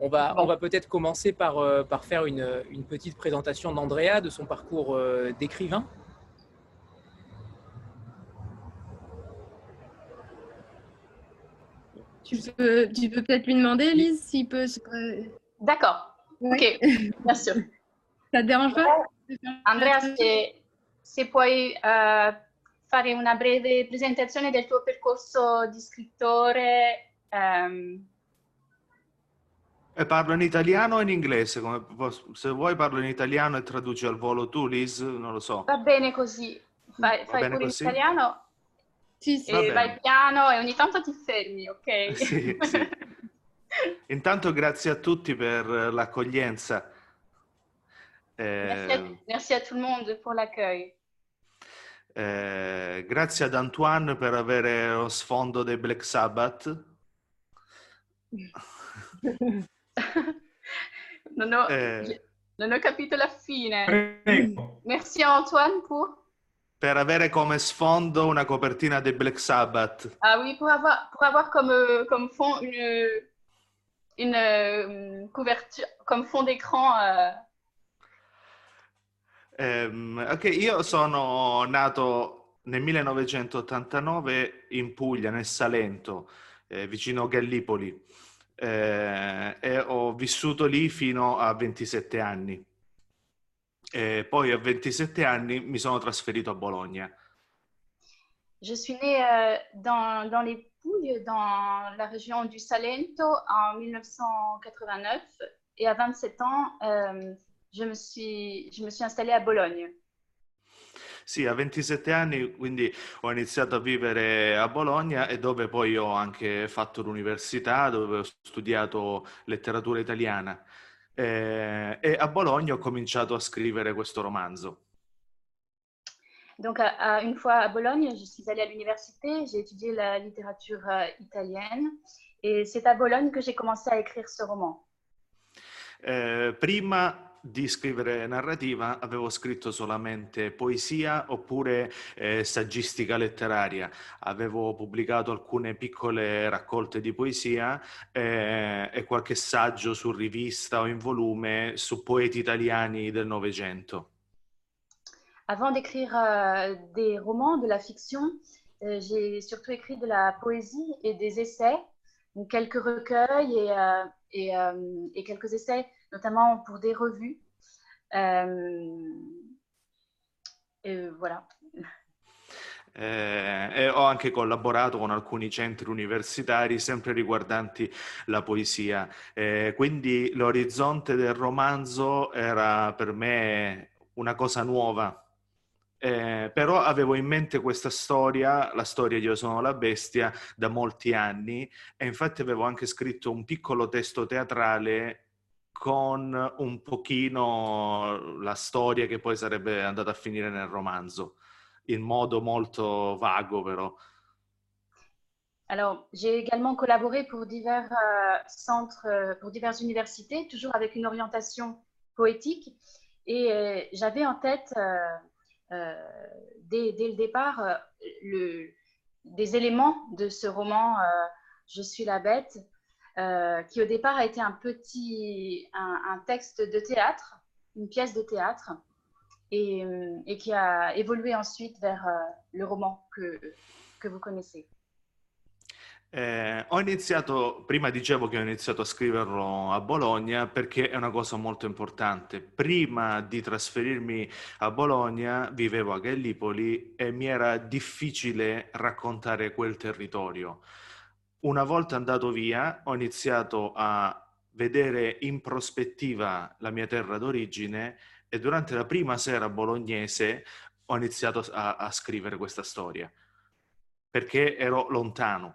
On va, on va peut-être commencer par, euh, par faire une, une, petite présentation d'Andrea, de son parcours euh, d'écrivain. Tu peux, tu peux peut-être lui demander, Lise, s'il peut. D'accord. Ok, bien sûr. Ça te dérange pas Andrea, se, se puoi uh, fare una breve presentazione del tuo percorso di scrittore. Um... E parlo in italiano o in inglese? Come, se vuoi parlo in italiano e traduci al volo tu, Liz, non lo so. Va bene così. Fai, fai bene pure così? in italiano sì, sì. e vai piano e ogni tanto ti fermi, ok? Sì, sì. Intanto grazie a tutti per l'accoglienza. Eh, merci, a, a tout le monde pour l'accueil. Eh, grazie ad Antoine per avere lo sfondo dei Black Sabbath. non, ho, eh, non ho capito la fine. Prego. Merci Antoine pour... Per avere come sfondo una copertina dei Black Sabbath. Ah oui, pour avoir, pour avoir comme, comme fond une, une euh, couverture, comme fond d'écran. Euh... Um, ok, io sono nato nel 1989 in Puglia, nel Salento, eh, vicino a Gallipoli, eh, e ho vissuto lì fino a 27 anni. E poi a 27 anni mi sono trasferito a Bologna. Je suis née euh, dans, dans, les Pouilles, dans la région du Salento, en 1989. Et à 27 ans, euh, je, me suis, je me suis installée à Bologne. Sì, a 27 anni quindi ho iniziato a vivere a Bologna e dove poi ho anche fatto l'università, dove ho studiato letteratura italiana. Eh, e a Bologna ho cominciato a scrivere questo romanzo. Donc, à, à, une fois à Bologne, je suis allée à l'université, j'ai étudié la littérature euh, italienne et c'est à Bologne que j'ai commencé à écrire ce roman. Eh, prima di scrivere narrativa avevo scritto solamente poesia oppure eh, saggistica letteraria. Avevo pubblicato alcune piccole raccolte di poesia eh, e qualche saggio su rivista o in volume su poeti italiani del Novecento. Avant d'écrire euh, des romans, de la fiction, euh, j'ai surtout écrit de la poésie et des essais, donc quelques recueils et, euh, et, euh, et, quelques essais, notamment pour des revues. Euh, voilà. Eh, ho anche collaborato con alcuni centri universitari sempre riguardanti la poesia. Eh, quindi l'orizzonte del romanzo era per me una cosa nuova, eh, però avevo in mente questa storia, la storia di Io sono la bestia, da molti anni e infatti avevo anche scritto un piccolo testo teatrale con un pochino la storia che poi sarebbe andata a finire nel romanzo, in modo molto vago però. Alors, j'ai également collaboré pour divers euh, centres, euh, pour diverses universités, toujours avec une orientation poétique. Et euh, j'avais en tête euh, Euh, dès, dès, le départ euh, le, des éléments de ce roman Je suis la bête, qui au départ a été un petit un, un, texte de théâtre, une pièce de théâtre, et, et qui a évolué ensuite vers le roman que, que vous connaissez. Eh, ho iniziato, prima dicevo che ho iniziato a scriverlo a Bologna perché è una cosa molto importante. Prima di trasferirmi a Bologna vivevo a Gallipoli e mi era difficile raccontare quel territorio. Una volta andato via ho iniziato a vedere in prospettiva la mia terra d'origine e durante la prima sera bolognese ho iniziato a, a scrivere questa storia perché ero lontano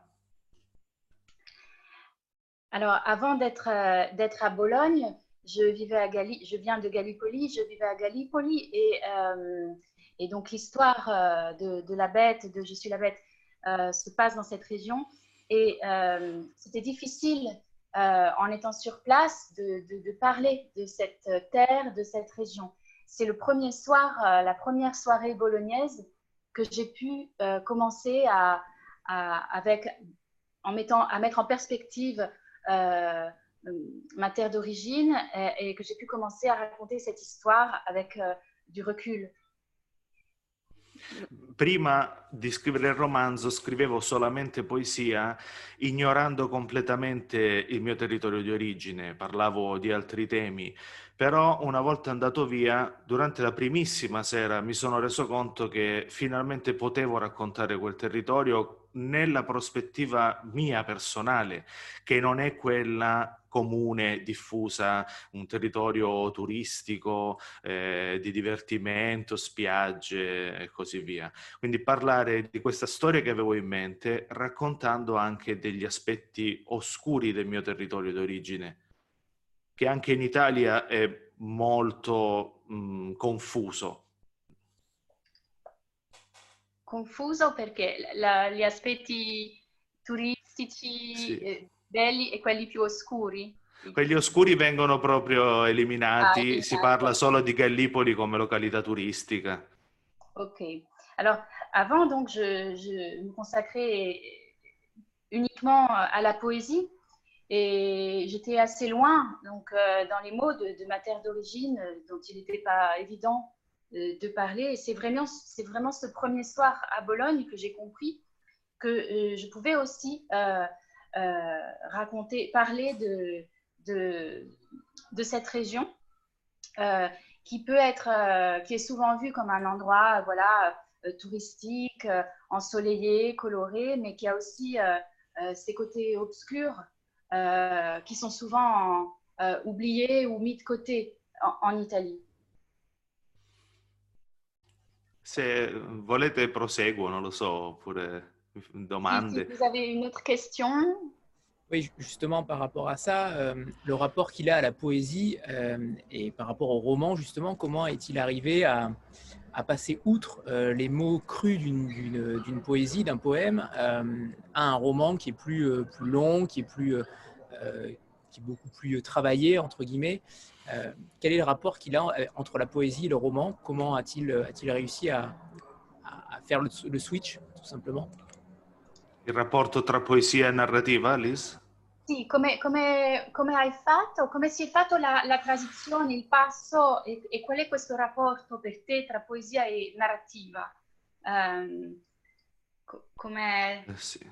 Alors, avant euh, d'être à Bologne, je vivais à Gali je viens de Gallipoli, je vivais à Gallipoli et, euh, et donc l'histoire euh, de, de, la bête, de Je suis la bête, euh, se passe dans cette région. Et euh, c'était difficile, euh, en étant sur place, de, parler de cette terre, de cette région. C'est le premier soir, la première soirée bolognaise que j'ai pu commencer à, avec, en mettant, à mettre en perspective euh, ma terre d'origine et, que j'ai pu commencer à raconter cette histoire avec du recul. Prima di scrivere il romanzo scrivevo solamente poesia, ignorando completamente il mio territorio di origine, parlavo di altri temi, però una volta andato via, durante la primissima sera mi sono reso conto che finalmente potevo raccontare quel territorio nella prospettiva mia personale, che non è quella comune, diffusa, un territorio turistico, eh, di divertimento, spiagge e così via. Quindi parlare di questa storia che avevo in mente, raccontando anche degli aspetti oscuri del mio territorio d'origine, che anche in Italia è molto mh, confuso. Confuso perché la, gli aspetti turistici sì. eh, belli e quelli più oscuri. Quelli oscuri vengono proprio eliminati, ah, si parla solo di Gallipoli come località touristica. Ok. Alors, avant, donc, je, je me consacrais uniquement à la poésie et j'étais assez loin donc, euh, dans les mots de, de ma terre d'origine, dont il n'était pas évident euh, de parler. Et c'est vraiment, c'est vraiment ce premier soir à Bologne que j'ai compris que euh, je pouvais aussi euh, euh, raconter, parler de, de, cette région qui peut être, qui est souvent vue comme un endroit, voilà, touristique, ensoleillé, coloré, mais qui a aussi ses côtés obscurs qui sont souvent oubliés ou mis de côté en Italie. Se volete proseguo, non lo so, oppure domande. Si, vous avez une autre question? Oui, justement, par rapport à ça, euh, le rapport qu'il a à la poésie euh, et par rapport au roman, justement, comment est-il arrivé à, à, passer outre euh, les mots crus d'une poésie, d'un poème, à un roman qui est plus, plus long, qui est, plus, qui est beaucoup plus travaillé, entre guillemets Quel est le rapport qu'il a entre la poésie et le roman? Comment a-t-il a -il réussi à, à faire le, le switch, tout simplement? Il rapporto tra poesia e narrativa, Liz? Sì, come, come, come hai fatto, come si è fatto la, la transizione, il passo e, e, qual è questo rapporto per te tra poesia e narrativa? Um, come... Eh sì.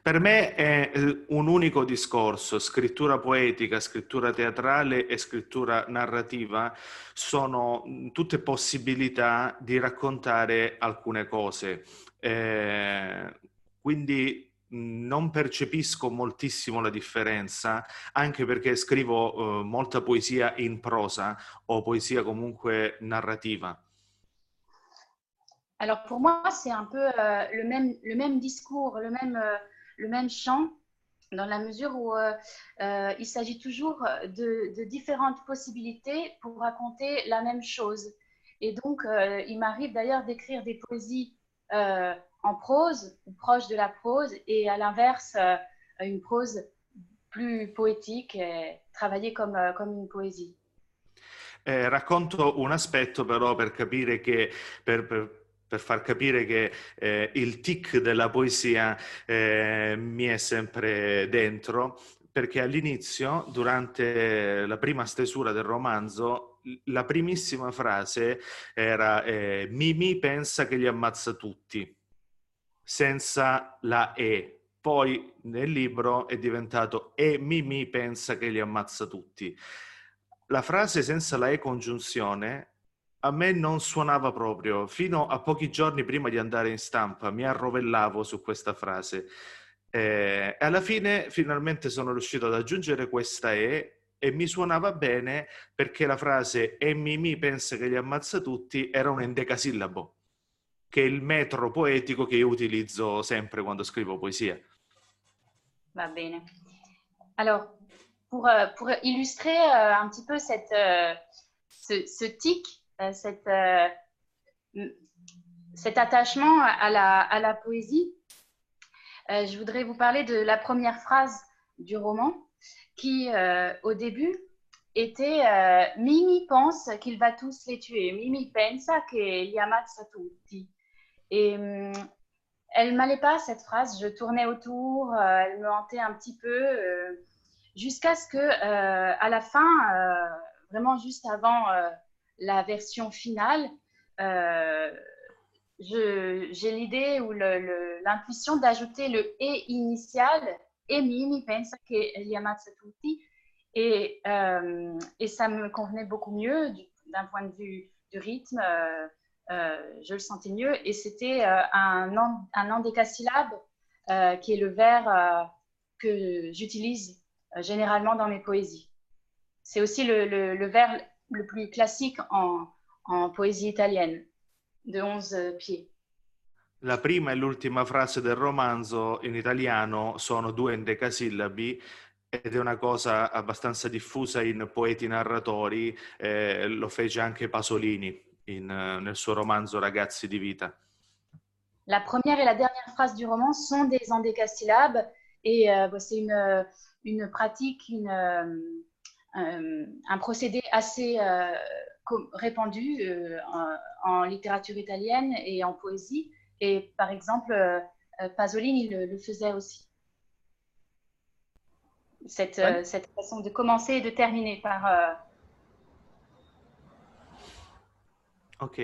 Per me è eh, un unico discorso, scrittura poetica, scrittura teatrale e scrittura narrativa sono tutte possibilità di raccontare alcune cose. Eh, quindi non percepisco moltissimo la differenza, anche perché scrivo uh, molta poesia in prosa o poesia comunque narrativa. Alors pour moi, c'est un peu euh, le, même, discours, le même, euh, le même chant, dans la mesure où euh, euh il s'agit toujours de, différentes possibilités pour raconter la même chose. Et donc, il m'arrive d'ailleurs d'écrire des poésies en prose ou proche de la prose et à l'inverse une prose plus poétique travaillée comme, comme une poésie. Eh, racconto un aspetto però per capire che per far capire che eh, il tic della poesia eh, mi è sempre dentro, perché all'inizio, durante la prima stesura del romanzo, la primissima frase era eh, Mimi pensa che li ammazza tutti senza la E. Poi nel libro è diventato E Mimi pensa che li ammazza tutti. La frase senza la E congiunzione a me non suonava proprio. Fino a pochi giorni prima di andare in stampa mi arrovellavo su questa frase. Eh, alla fine finalmente sono riuscito ad aggiungere questa E e mi suonava bene perché la frase E Mimi pensa che li ammazza tutti era un endecasillabo che è il metro poetico che io utilizzo sempre quando scrivo poesia. Va bene. Alors, pour, euh, pour illustrer euh, un peu cette, euh, tic, cette, cet attachement à la, poésie, je voudrais vous parler de la première phrase du roman qui, au début, était Mimi pense qu'il va tous les tuer. Mimi pensa che li ammazza tutti. Et hum, elle m'allait pas cette phrase. Je tournais autour, euh, elle me hantait un petit peu. Euh, jusqu'à ce que, euh, à la fin, euh, vraiment juste avant euh, la version finale, j'ai l'idée ou l'intuition d'ajouter le et initial et Mimi pensa che li tutti et, et ça me convenait beaucoup mieux d'un point de vue du rythme. je le sentais mieux et c'était un, un endécasyllabe qui est le vers que j'utilise euh, généralement dans mes poésies. C'est aussi le, le, le, vers le plus classique en, en poésie italienne, de 11 pieds. La prima e l'ultima frase del romanzo in italiano sono due endecasillabi ed è una cosa abbastanza diffusa in poeti narratori, eh, lo fece anche Pasolini in, nel suo romanzo Ragazzi di vita. La première et la dernière phrase du roman sont des endécasyllabes et euh, c'est une, une pratique, une, euh, un procédé assez euh, répandu en, en, littérature italienne et en poésie. Et par exemple, Pasolini le, le faisait aussi. Cette, ouais. cette, façon de commencer et de terminer par. Ok.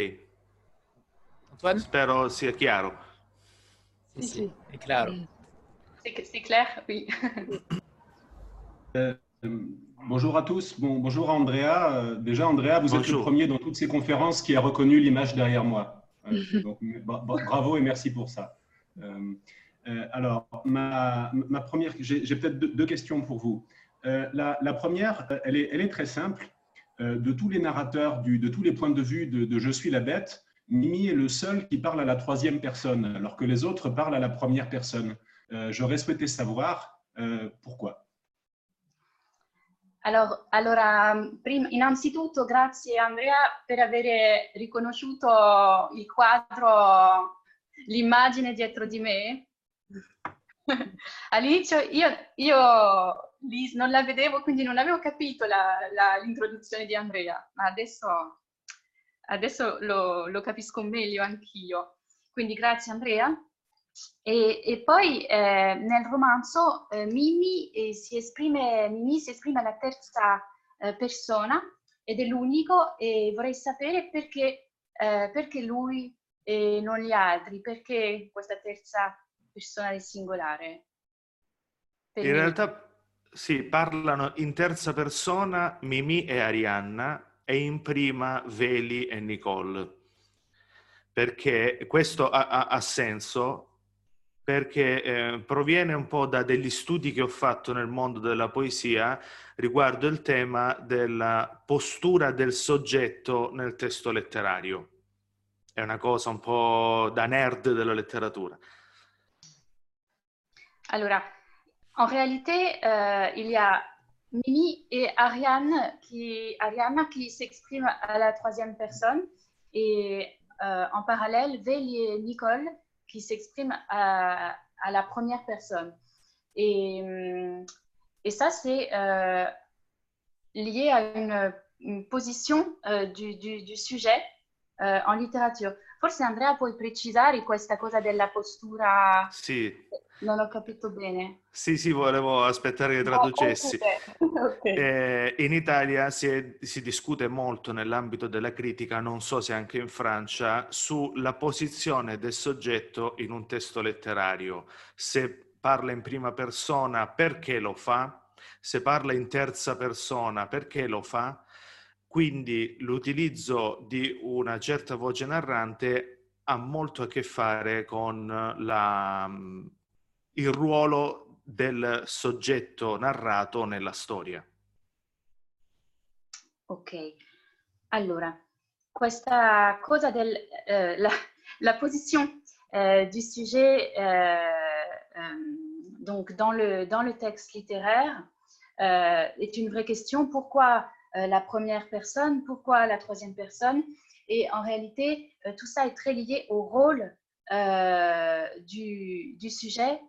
Antoine? Spero sia chiaro. Sì, sì, è chiaro. C'est clair, oui. Euh, bonjour à tous. Bon, bonjour à Andrea. Euh, déjà, Andrea, vous bonjour. êtes le premier dans toutes ces conférences qui a reconnu l'image derrière moi. Euh, donc, bravo et merci pour ça. alors, ma, ma première, j'ai peut-être deux, deux, questions pour vous. La, la, première, elle est, elle est très simple. de tous les narrateurs, du, de tous les points de vue de, de Je suis la bête, Mimi est le seul qui parle à la troisième personne, alors que les autres parlent à la première personne. J'aurais souhaité savoir pourquoi. Allora, allora prima, innanzitutto grazie Andrea per aver riconosciuto il quadro, l'immagine dietro di me. All'inizio io, io non la vedevo, quindi non avevo capito l'introduzione di Andrea, ma adesso, adesso lo, lo capisco meglio anch'io. Quindi grazie Andrea. E, e poi eh, nel romanzo eh, Mimi, eh, si esprime, Mimi si esprime alla terza eh, persona ed è l'unico e vorrei sapere perché, eh, perché lui e non gli altri, perché questa terza persona del singolare. Per in realtà sì, parlano in terza persona Mimi e Arianna e in prima Veli e Nicole. Perché questo ha, ha, ha senso perché eh, proviene un po' da degli studi che ho fatto nel mondo della poesia riguardo il tema della postura del soggetto nel testo letterario. È una cosa un po' da nerd della letteratura. Allora, en réalité, euh, il y a Mimi et Ariane qui, Ariana qui s'exprime à la troisième personne et euh, en parallèle, Véli et Nicole qui s'exprime à, la première personne. Et, et ça, c'est euh, lié à une, position euh, du, sujet euh, en littérature. Forse Andrea puoi precisare questa cosa della postura? Sì. Non ho capito bene. Sì, sì, volevo aspettare che traducessi. No, okay. eh, in Italia si, è, si, discute molto nell'ambito della critica, non so se anche in Francia, sulla posizione del soggetto in un testo letterario. Se parla in prima persona, perché lo fa? Se parla in terza persona, perché lo fa? Quindi l'utilizzo di una certa voce narrante ha molto a che fare con la, il ruolo del soggetto narrato nella storia. Ok, allora, questa cosa del eh, la, position euh, du sujet euh, euh, donc dans le, dans le texte littéraire est une vraie question. Pourquoi Euh, la première personne, pourquoi la troisième personne? Et en réalité, euh, tout ça est très lié au rôle euh, du, du, sujet,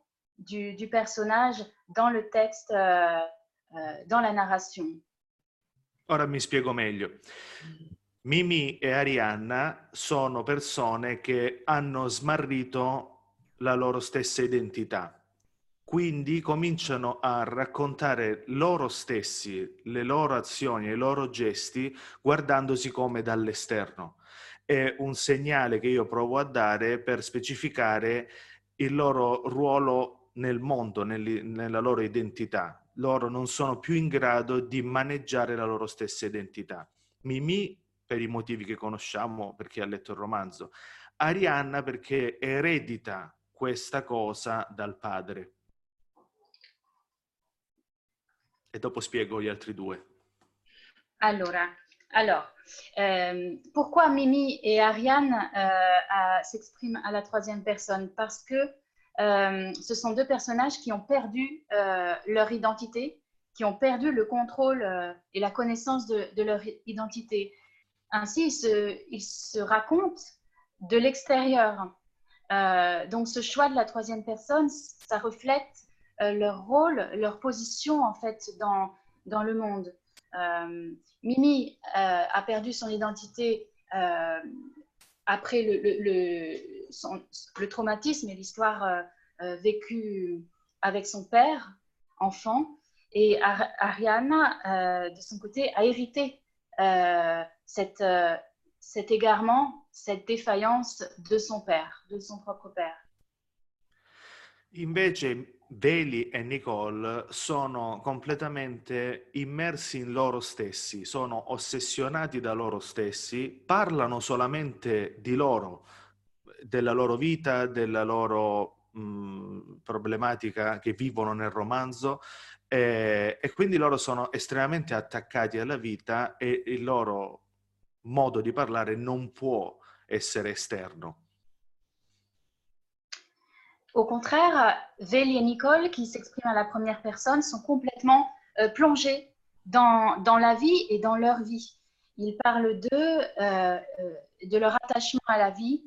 du, du, personnage dans le texte, dans la narration. Ora mi spiego meglio. Mimi e Arianna sono persone che hanno smarrito la loro stessa identità. quindi cominciano a raccontare loro stessi, le loro azioni, i loro gesti, guardandosi come dall'esterno. È un segnale che io provo a dare per specificare il loro ruolo nel mondo, nel, nella loro identità. Loro non sono più in grado di maneggiare la loro stessa identità. Mimì per i motivi che conosciamo, per chi ha letto il romanzo. Arianna perché eredita questa cosa dal padre. E dopo spiego gli altri due. Allora, alors, euh, pourquoi Mimi et Ariane euh, s'expriment à troisième personne Parce Euh, ce sont deux personnages qui ont perdu euh, leur identité, qui ont perdu le contrôle euh, et la connaissance de, leur identité. Ainsi, ils se, racontent de l'extérieur. donc, ce choix de la troisième personne, ça reflète leur rôle, leur position en fait dans, dans le monde. Mimi a perdu son identité après le, le traumatisme et l'histoire euh, euh, vécue avec son père, enfant, et Ariana, euh, de son côté, a hérité cette, cet égarement, cette défaillance de son père, de son propre père. Invece, Veli e Nicole sono completamente immersi in loro stessi, sono ossessionati da loro stessi, parlano solamente di loro, della loro vita, della loro mh, problematica che vivono nel romanzo e, e quindi loro sono estremamente attaccati alla vita e il loro modo di parlare non può essere esterno. Au contraire, Véli et Nicole, qui s'expriment à la première personne, sont complètement euh, plongés dans, dans, la vie et dans leur vie. Ils parlent d'eux, euh, euh, de leur attachement à la vie,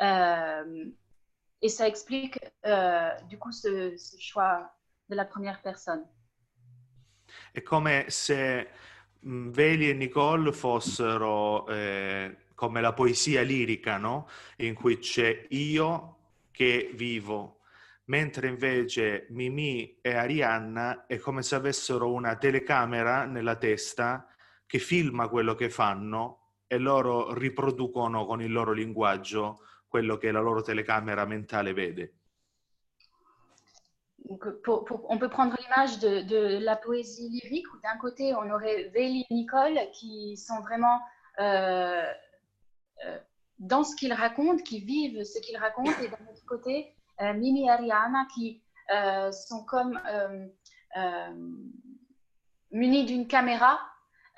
et ça explique euh, du coup ce, ce, choix de la première personne. È come se mm, Veli e Nicole fossero eh, come la poesia lirica, no? In cui c'è io che vivo, mentre invece Mimi e Arianna è come se avessero una telecamera nella testa che filma quello che fanno e loro riproducono con il loro linguaggio quello che la loro telecamera mentale vede. On peut prendre l'image de, la poésie lyrique où d'un côté on aurait Véli et Nicole qui sont vraiment euh, euh, dans ce qu'ils racontent, qui vivent ce qu'ils racontent, et d'un autre côté euh, Mimi et Ariana qui sont comme munis d'une caméra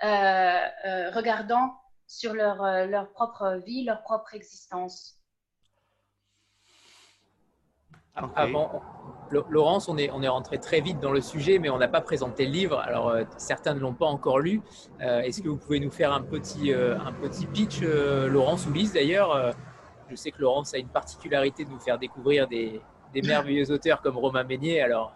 regardant sur leur, leur propre vie, leur propre existence. Avant, Laurence, on est, on est rentré très vite dans le sujet, mais on n'a pas présenté le livre. Alors, euh, certains ne l'ont pas encore lu. Euh, est-ce que vous pouvez nous faire un petit, euh, un petit pitch, Laurence ou Lise d'ailleurs Je sais que Laurence a une particularité de nous faire découvrir des, des merveilleux auteurs comme Romain Meignet. Alors,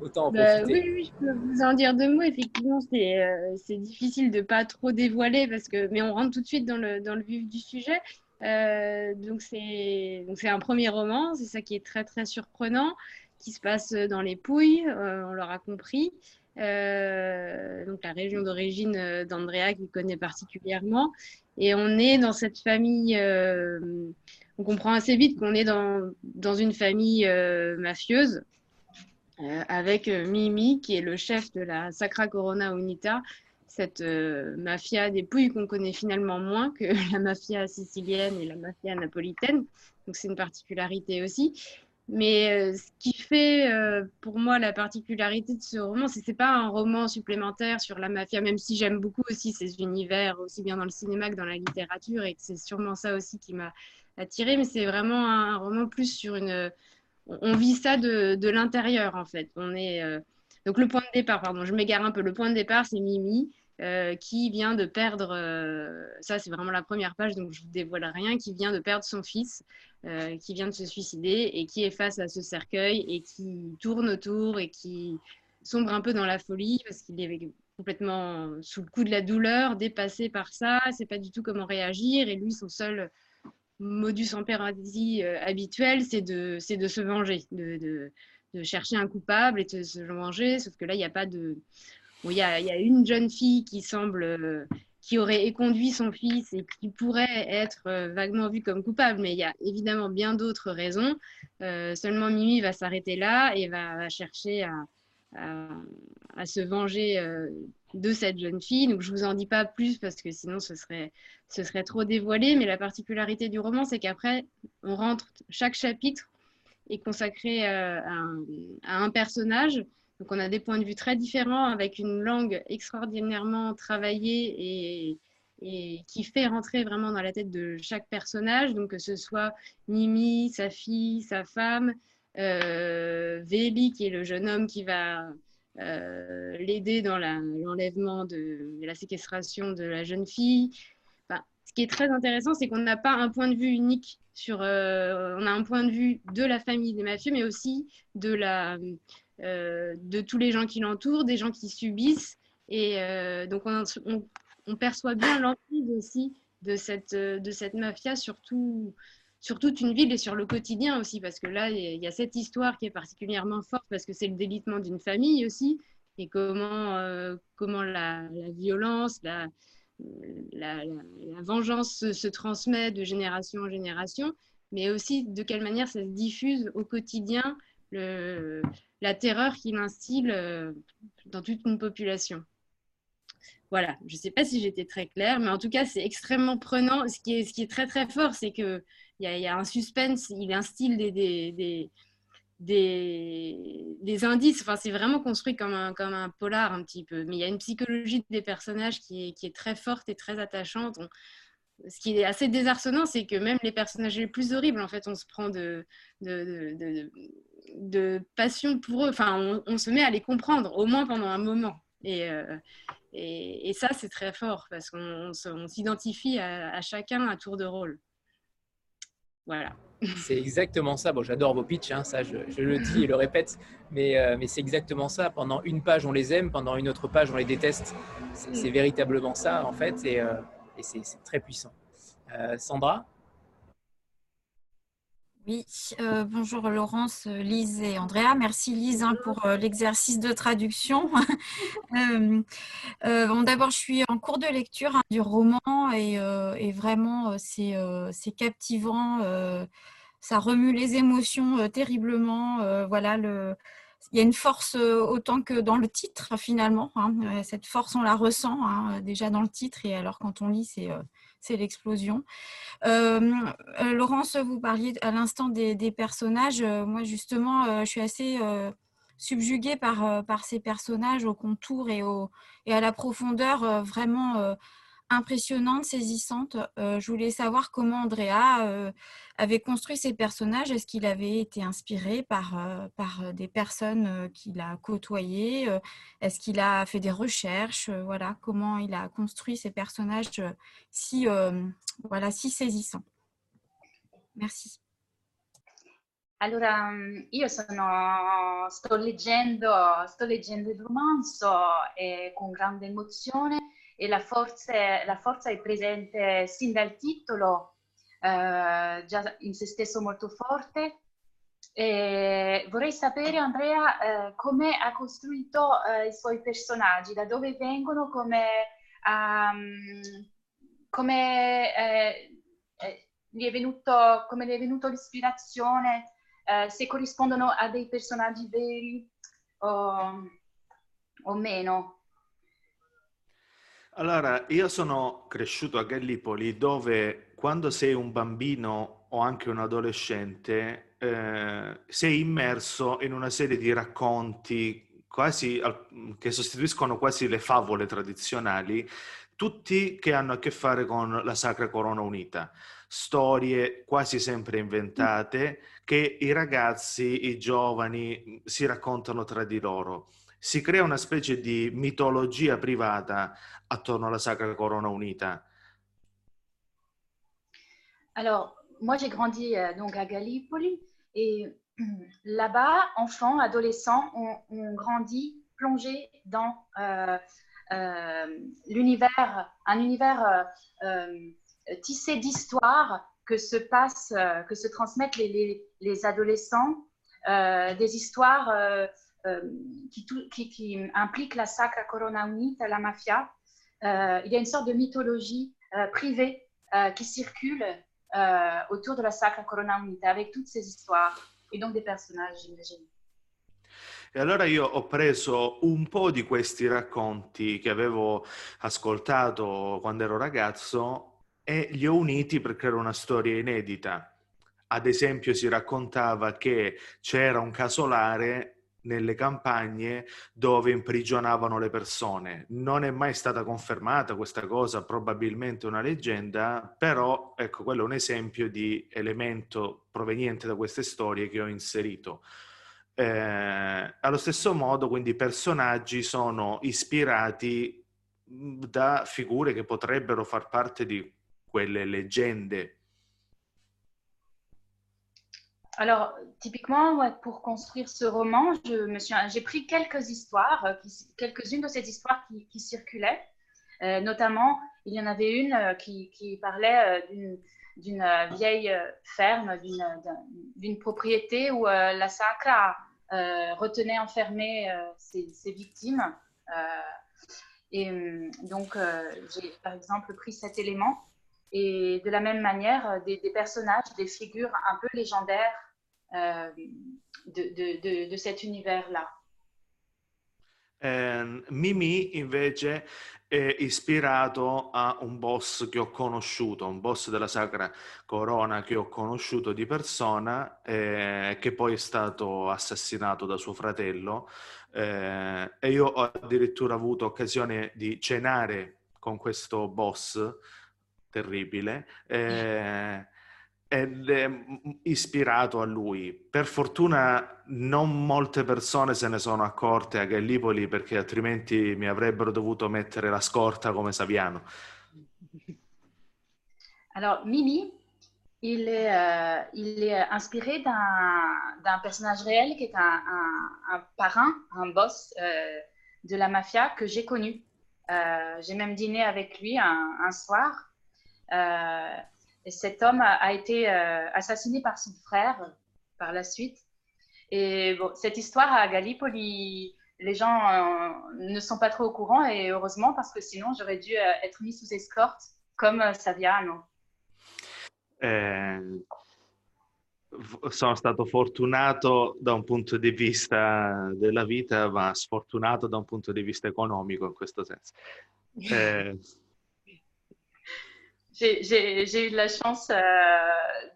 autant en bah, profiter. Oui, oui, je peux vous en dire deux mots. Effectivement, c'est difficile de ne pas trop dévoiler, parce que, mais on rentre tout de suite dans le, dans le vif du sujet. Euh, donc c'est un premier roman, c'est ça qui est très très surprenant, qui se passe dans les Pouilles, euh, on l'aura compris. Euh, donc la région d'origine d'Andrea qui connaît particulièrement. Et on est dans cette famille, on comprend assez vite qu'on est dans, une famille mafieuse, avec Mimi qui est le chef de la Sacra Corona Unita, cette euh, mafia des pouilles qu'on connaît finalement moins que la mafia sicilienne et la mafia napolitaine. Donc c'est une particularité aussi. Mais euh, ce qui fait euh, pour moi la particularité de ce roman, c'est que ce n'est pas un roman supplémentaire sur la mafia, même si j'aime beaucoup aussi ces univers, aussi bien dans le cinéma que dans la littérature, et que c'est sûrement ça aussi qui m'a attiré. Mais c'est vraiment un, roman plus sur une. On vit ça de, de l'intérieur en fait. On est. Donc le point de départ, pardon, je m'égare un peu. Le point de départ, c'est Mimi euh, qui vient de perdre, euh, ça c'est vraiment la première page, donc je vous dévoile rien, qui vient de perdre son fils, euh, qui vient de se suicider et qui est face à ce cercueil et qui tourne autour et qui sombre un peu dans la folie parce qu'il est complètement sous le coup de la douleur, dépassé par ça, sait pas du tout comment réagir et lui son seul modus operandi habituel c'est de, de se venger, de, de, de chercher un coupable et de se venger. Sauf que là, il n'y a pas de. il, y a, une jeune fille qui semble. qui aurait éconduit son fils et qui pourrait être vaguement vue comme coupable, mais il y a évidemment bien d'autres raisons. seulement Mimi va s'arrêter là et va, chercher à, à, se venger de cette jeune fille. Donc je vous en dis pas plus parce que sinon ce serait, ce serait trop dévoilé. Mais la particularité du roman, c'est qu'après, on rentre, chaque chapitre est consacré euh, à, un, personnage. Donc on a des points de vue très différents avec une langue extraordinairement travaillée et, qui fait rentrer vraiment dans la tête de chaque personnage. Donc que ce soit Mimi, sa fille, sa femme, euh, Véli qui est le jeune homme qui va euh, l'aider dans l'enlèvement de, la séquestration de la jeune fille. Qui est très intéressant, c'est qu'on n'a pas un point de vue unique sur. Euh, on a un point de vue de la famille des mafieux, mais aussi de, la, euh, de tous les gens qui l'entourent, des gens qui subissent. Et donc, on, perçoit bien l'emprise aussi de cette, de cette mafia, surtout sur toute une ville et sur le quotidien aussi, parce que là, il y a cette histoire qui est particulièrement forte, parce que c'est le délitement d'une famille aussi, et comment, euh, comment la, violence, la, la, vengeance se, transmet de génération en génération, mais aussi de quelle manière ça se diffuse au quotidien, le, la terreur qu'il instille euh, dans toute une population. Voilà, je ne sais pas si j'étais très claire, mais en tout cas, c'est extrêmement prenant. Ce qui est, très très fort, c'est que il y, a un suspense, il instille des, des, indices. Enfin, c'est vraiment construit comme un, comme un polar un petit peu. Mais il y a une psychologie des personnages qui est, qui est très forte et très attachante. ce qui est assez désarçonnant, c'est que même les personnages les plus horribles, en fait, on se prend de, de, de, passion pour eux. Enfin, on, se met à les comprendre, au moins pendant un moment. Et, euh, et, ça, c'est très fort parce qu'on s'identifie à, à, chacun à tour de rôle. Voilà. C'est exactement ça. Bon, j'adore vos pitchs, hein, ça je, le dis et le répète, mais, euh, mais c'est exactement ça. Pendant une page, on les aime, pendant une autre page, on les déteste. C'est véritablement ça, en fait, et, euh, et c'est très puissant. Euh, Sandra? Oui, euh, bonjour Laurence, Lise et Andrea. Merci Lise hein, pour euh, l'exercice de traduction. euh, D'abord, je suis en cours de lecture hein, du roman et, euh, vraiment, c'est captivant. ça remue les émotions terriblement. voilà, il y a une force autant que dans le titre finalement. Hein. Cette force, on la ressent déjà dans le titre et alors quand on lit, c'est c'est l'explosion. Euh, euh, Laurence, vous parliez à l'instant des, personnages. Euh, moi, justement, je suis assez subjuguée par, ces personnages au contour et à la profondeur vraiment impressionnante, saisissante. Euh, je voulais savoir comment Andrea euh, avait construit ses personnages. Est-ce qu'il avait été inspiré par, euh, par des personnes qu'il a côtoyées Est-ce qu'il a fait des recherches Voilà, comment il a construit ses personnages si, voilà, si saisissants? Merci. Allora, io sono, sto leggendo, sto leggendo il romanzo e con grande emozione e la forza, la forza è presente sin dal titolo, eh, già in se stesso molto forte. E vorrei sapere, Andrea, eh, come ha costruito eh, i suoi personaggi, da dove vengono, come, um, come eh, eh, gli, è venuto, come gli è venuto l'ispirazione, eh, se corrispondono a dei personaggi veri o, o meno. Allora, io sono cresciuto a Gallipoli dove quando sei un bambino o anche un adolescente eh, sei immerso in una serie di racconti quasi che sostituiscono quasi le favole tradizionali, tutti che hanno a che fare con la Sacra Corona Unita. Storie quasi sempre inventate che i ragazzi, i giovani si raccontano tra di loro si crea una specie di mitologia privata attorno alla Sacra Corona Unita. Alors, moi j'ai grandi euh, donc à Gallipoli et là-bas, enfants, adolescents, on, on grandit plongé dans euh, euh, l'univers, un univers tissé d'histoires que se passent, euh, que se transmettent les adolescents des histoires qui, qui, qui, impliquent la Sacra Corona Unita, la mafia. il y a une sorte de mythologie privée qui circule autour de la Sacra Corona Unita avec toutes ces histoires et donc des personnages, j'imagine. E allora io ho preso un po' di questi racconti che avevo ascoltato quando ero ragazzo e li ho uniti per creare una storia inedita. Ad esempio si raccontava che c'era un casolare nelle campagne dove imprigionavano le persone. Non è mai stata confermata questa cosa, probabilmente una leggenda, però ecco, quello è un esempio di elemento proveniente da queste storie che ho inserito. Eh, allo stesso modo, quindi, i personaggi sono ispirati da figure che potrebbero far parte di quelle leggende. Alors, typiquement, pour construire ce roman, j'ai pris quelques histoires, euh, quelques-unes de ces histoires qui, circulaient. Euh, notamment, il y en avait une euh, qui, parlait euh, d'une vieille ferme, d'une propriété où la Sacra euh, retenait enfermé euh, ses, victimes. Euh, et donc, j'ai par exemple pris cet élément et de la même manière, des, personnages, des figures un peu légendaires de, de, cet univers-là. Mimi invece è ispirato a un boss che ho conosciuto, un boss della Sacra Corona che ho conosciuto di persona, eh, che poi è stato assassinato da suo fratello. Eh, e io ho addirittura avuto occasione di cenare con questo boss terribile. Eh, ed è ispirato a lui. Per fortuna non molte persone se ne sono accorte a Gallipoli perché altrimenti mi avrebbero dovuto mettere la scorta come Saviano. Alors, Mimi, il est, euh, il est inspiré d'un personnage réel qui est un, un, un parrain, un boss euh, de mafia que j'ai connu. Euh, j'ai même dîné avec lui un, un soir. Et cet homme a, été euh, assassiné par son frère par la suite. Et bon, cette histoire à Gallipoli, les gens euh, ne sont pas trop au courant et heureusement parce que sinon j'aurais dû euh, être mis sous escorte comme Saviano. Eh, sono stato fortunato da un punto di vista della vita, ma sfortunato da un punto di vista economico in questo senso. Eh, j'ai eu de la chance euh,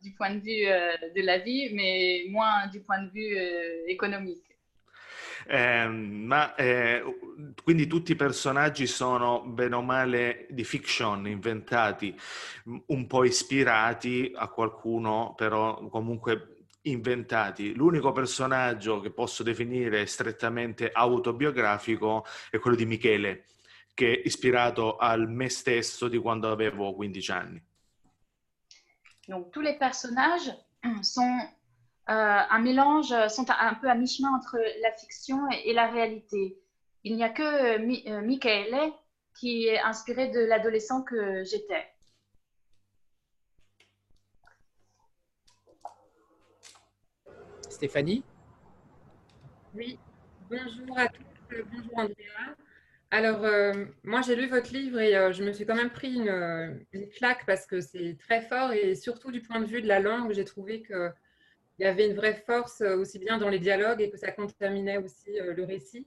du point de vue euh, de la vie, mais moins du point de vue euh, économique. Eh, ma eh, quindi tutti i personaggi sono bene o male di fiction inventati, un po' ispirati a qualcuno, però comunque inventati. L'unico personaggio che posso definire strettamente autobiografico è quello di Michele, che è ispirato al me stesso di quando avevo 15 anni. Donc tous les personnages sont euh, un mélange, sont un peu à mi-chemin entre la fiction et, et, la réalité. Il n'y a que euh, Michele qui est inspiré de l'adolescent que j'étais. Stéphanie? Oui, bonjour à tous, bonjour Andrea. Alors, euh, moi, j'ai lu votre livre et euh, je me suis quand même pris une, claque parce que c'est très fort et surtout du point de vue de la langue, j'ai trouvé qu'il y avait une vraie force euh, aussi bien dans les dialogues et que ça contaminait aussi le récit.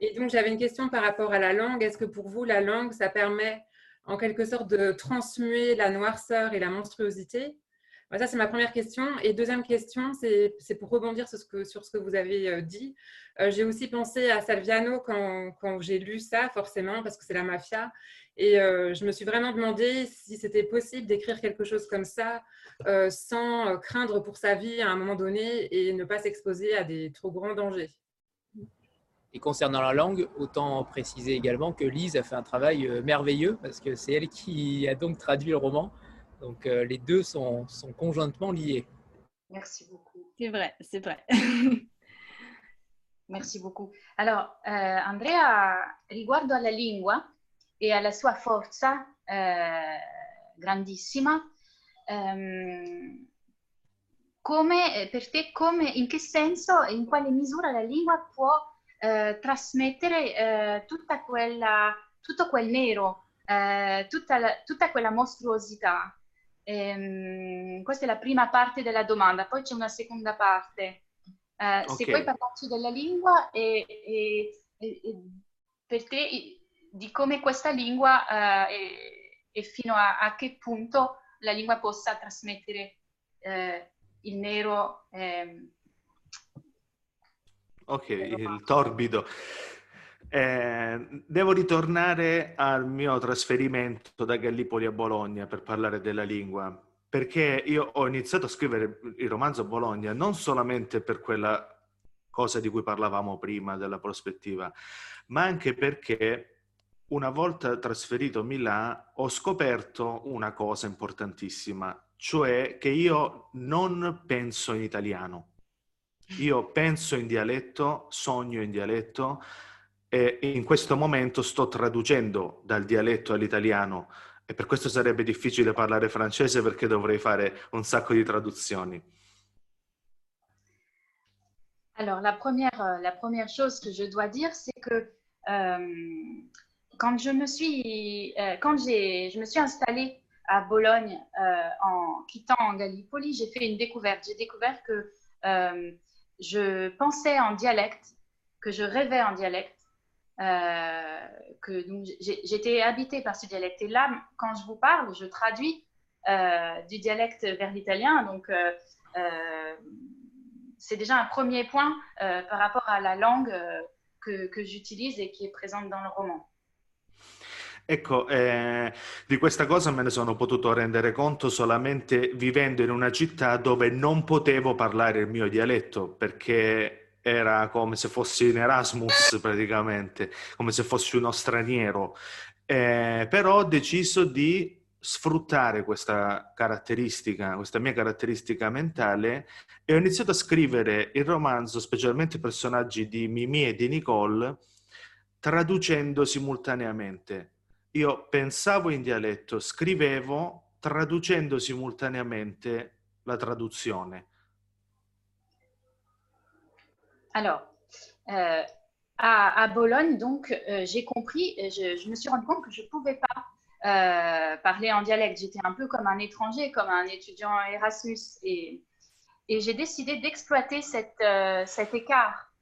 Et donc, j'avais une question par rapport à la langue. Est-ce que pour vous, la langue, ça permet en quelque sorte de transmuer la noirceur et la monstruosité? Ça, c'est ma première question. Et deuxième question, c'est pour rebondir sur ce, que, vous avez euh, dit. Euh, j'ai aussi pensé à Salviano quand, quand j'ai lu ça, forcément, parce que c'est la mafia. Et euh, je me suis vraiment demandé si c'était possible d'écrire quelque chose comme ça sans craindre pour sa vie à un moment donné et ne pas s'exposer à des trop grands dangers. Et concernant la langue, autant préciser également que Lise a fait un travail merveilleux parce que c'est elle qui a donc traduit le roman. Donc euh, les deux sont, sont, conjointement liés. Merci beaucoup. C'est vrai, c'est vrai. Merci beaucoup. Alors, eh, Andrea, riguardo alla lingua e alla sua forza eh, grandissima, ehm, come, per te, come, in che senso e in quale misura la lingua può eh, trasmettere eh, tutta quella, tutto quel nero, eh, tutta, la, tutta, quella mostruosità? Ehm, questa è la prima parte della domanda, poi c'è una seconda parte. Okay. Se puoi parlarci della lingua e, e, e, per te di come questa lingua e, fino a, a, che punto la lingua possa trasmettere eh, il nero. Eh, ok, il torbido. Eh, devo ritornare al mio trasferimento da Gallipoli a Bologna per parlare della lingua, perché io ho iniziato a scrivere il romanzo Bologna non solamente per quella cosa di cui parlavamo prima, della prospettiva, ma anche perché una volta trasferito a Milano ho scoperto una cosa importantissima, cioè che io non penso in italiano. Io penso in dialetto, sogno in dialetto e in questo momento sto traducendo dal dialetto all'italiano e per questo sarebbe difficile parlare francese perché dovrei fare un sacco di traduzioni. Alors, la première, la première chose que je dois dire, c'est que euh, quand je me suis, euh, quand je me suis installée à Bologne euh, en quittant Gallipoli, j'ai fait une découverte. J'ai découvert que euh, je pensais en dialecte, que je rêvais en dialecte, que j'étais habitée par ce dialecte. Et là, quand je vous parle, je traduis du dialecte vers l'italien. Donc, c'est déjà un premier point par rapport à la langue que, que j'utilise et qui est présente dans le roman. Ecco, eh, di questa cosa me ne sono potuto rendere conto solamente vivendo in una città dove non potevo parlare il mio dialetto perché era come se fossi in Erasmus praticamente, come se fossi uno straniero. Eh, però ho deciso di sfruttare questa caratteristica, questa mia caratteristica mentale e ho iniziato a scrivere il romanzo, specialmente i personaggi di Mimi e di Nicole, traducendo simultaneamente io pensavo in dialetto, scrivevo traducendo simultaneamente la traduzione. Alors, euh, à, Bologne, donc, euh, j'ai compris, je, me suis rendu compte que je ne pouvais pas euh, parler en dialecte. J'étais un peu comme un étranger, comme un étudiant Erasmus. Et, j'ai décidé d'exploiter cet écart,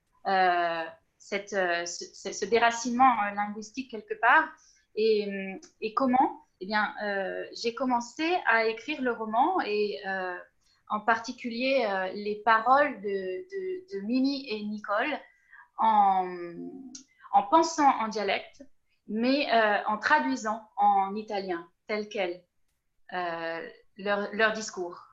cette, ce, déracinement linguistique quelque part, et, et comment? Eh bien, j'ai commencé à écrire le roman et en particulier euh, les paroles de, de, Mimi et Nicole en, en pensant en dialecte, mais euh, en traduisant en italien tel quel euh, leur, leur discours.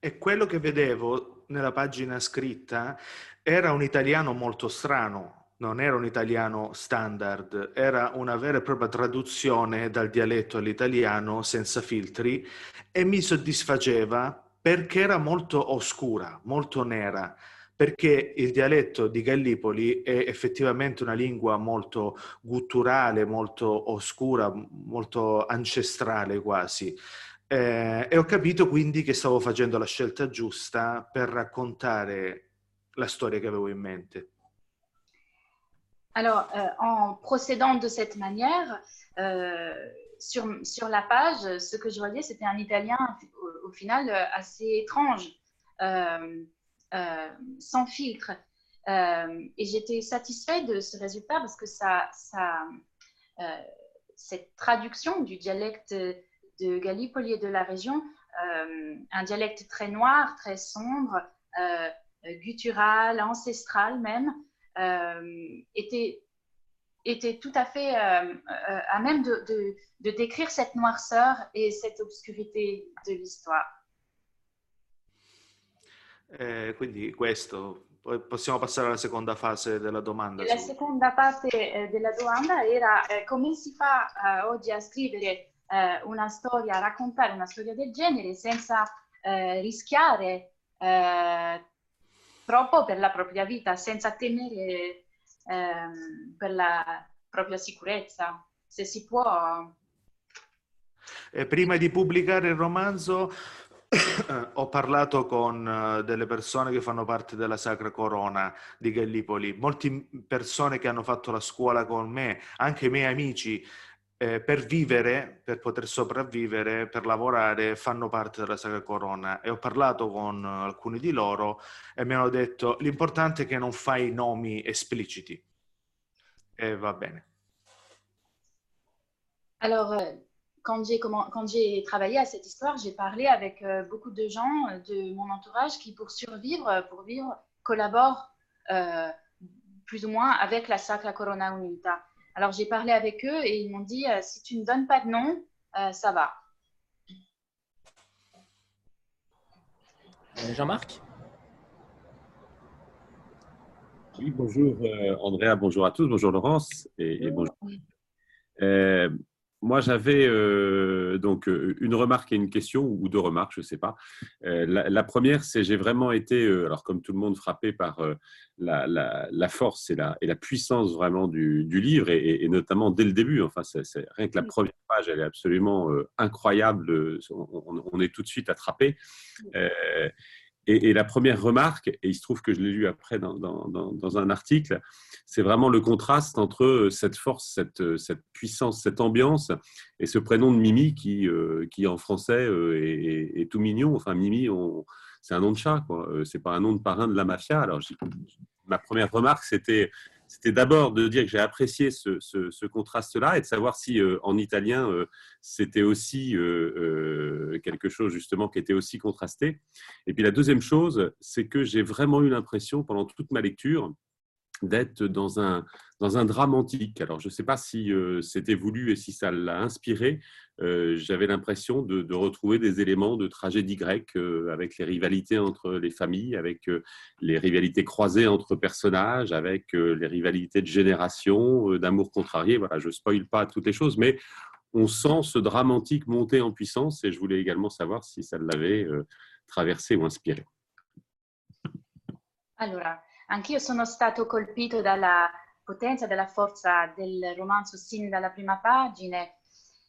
E quello che vedevo nella pagina scritta era un italiano molto strano, non era un italiano standard, era una vera e propria traduzione dal dialetto all'italiano senza filtri e mi soddisfaceva perché era molto oscura, molto nera, perché il dialetto di Gallipoli è effettivamente una lingua molto gutturale, molto oscura, molto ancestrale quasi. Eh, e ho capito quindi che stavo facendo la scelta giusta per raccontare la storia che avevo in mente. Alors, euh, en procédant de cette manière, euh, sur, sur, la page, ce que je voyais, c'était un italien au, final assez étrange, euh, sans filtre. et j'étais satisfaite de ce résultat parce que ça, ça cette traduction du dialecte de Gallipoli et de la région, un dialecte très noir, très sombre, guttural, ancestral même, euh, était, était tout à fait euh, euh, à même de, de, de décrire cette noirceur et cette obscurité de l'histoire. Eh, quindi questo, poi possiamo passare alla seconda fase della domanda. La su... seconda parte eh, della domanda era eh, come si fa eh, oggi a scrivere una storia, a raccontare una storia del genere senza rischiare troppo per la propria vita, senza temere ehm, per la propria sicurezza. Se si può. Eh, prima di pubblicare il romanzo ho parlato con uh, delle persone che fanno parte della Sacra Corona di Gallipoli, molte persone che hanno fatto la scuola con me, anche miei amici, eh, per vivere, per poter sopravvivere, per lavorare, fanno parte della Sacra Corona. E ho parlato con alcuni di loro e mi hanno detto l'importante è che non fai nomi espliciti. Et va bien. Alors, euh, quand j'ai, quand j'ai travaillé à cette histoire, j'ai parlé avec euh, beaucoup de gens de mon entourage qui, pour survivre, pour vivre, collaborent euh, plus ou moins la Sacra Corona Unita. Alors, j'ai parlé avec eux et ils m'ont dit si tu ne donnes pas de nom, ça va. Jean-Marc? Oui, bonjour euh, Andrea, bonjour à tous, bonjour Laurence et, bonjour. Euh, moi, j'avais euh, donc une remarque et une question, ou deux remarques, je ne sais pas. La, première, c'est j'ai vraiment été, alors comme tout le monde, frappé par la, force et la, et la, puissance vraiment du, livre, et, notamment dès le début. Enfin, c'est, rien que la première page, elle est absolument incroyable. On, on, est tout de suite attrapé. Et, la première remarque, et il se trouve que je l'ai lu après dans, un article, c'est vraiment le contraste entre euh, cette force, cette, euh, cette, puissance, cette ambiance et ce prénom de Mimi qui, euh, qui en français est, tout mignon. Enfin, Mimi, c'est un nom de chat, quoi. C'est pas un nom de parrain de la mafia. Alors, ma première remarque, c'était c'était d'abord de dire que j'ai apprécié ce, contraste-là et de savoir si euh, en italien euh, c'était aussi euh, quelque chose justement qui était aussi contrasté. Et puis la deuxième chose, c'est que j'ai vraiment eu l'impression pendant toute ma lecture d'être dans un, dans un drame antique. Alors, je ne sais pas si euh, c'était voulu et si ça l'a inspiré. Euh, j'avais l'impression de, retrouver des éléments de tragédie grecque euh, avec les rivalités entre les familles, avec les rivalités croisées entre personnages, avec les rivalités de génération, d'amour contrarié. Voilà, je ne spoil pas toutes les choses, mais on sent ce drame antique monter en puissance et je voulais également savoir si ça l'avait traversé ou inspiré. Alors, Anch'io sono stato colpito dalla potenza, dalla forza del romanzo sin dalla prima pagina e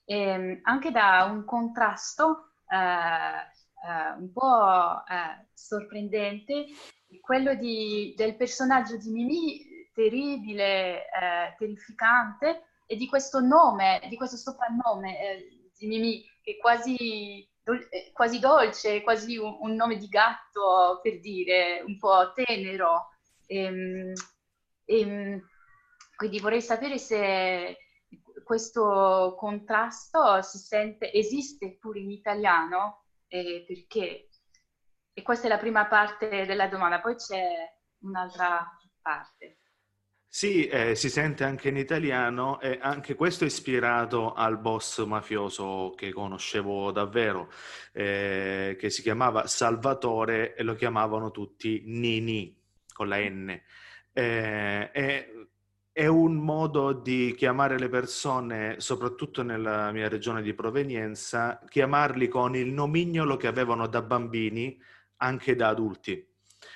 ehm, anche da un contrasto eh, eh, un po' eh, sorprendente, quello di, del personaggio di Mimi terribile, terrificante e di questo nome, di questo soprannome di Mimi che è quasi quasi dolce, quasi un, un, nome di gatto per dire, un po' tenero. E, ehm, e, ehm, quindi vorrei sapere se questo contrasto sente, esiste pure in italiano e perché. E questa è la prima parte della domanda, poi c'è un'altra parte. Sì, eh, si sente anche in italiano e anche questo è ispirato al boss mafioso che conoscevo davvero, eh, che si chiamava Salvatore e lo chiamavano tutti Nini con la N. Eh, è, è, un modo di chiamare le persone, soprattutto nella mia regione di provenienza, chiamarli con il nomignolo che avevano da bambini anche da adulti.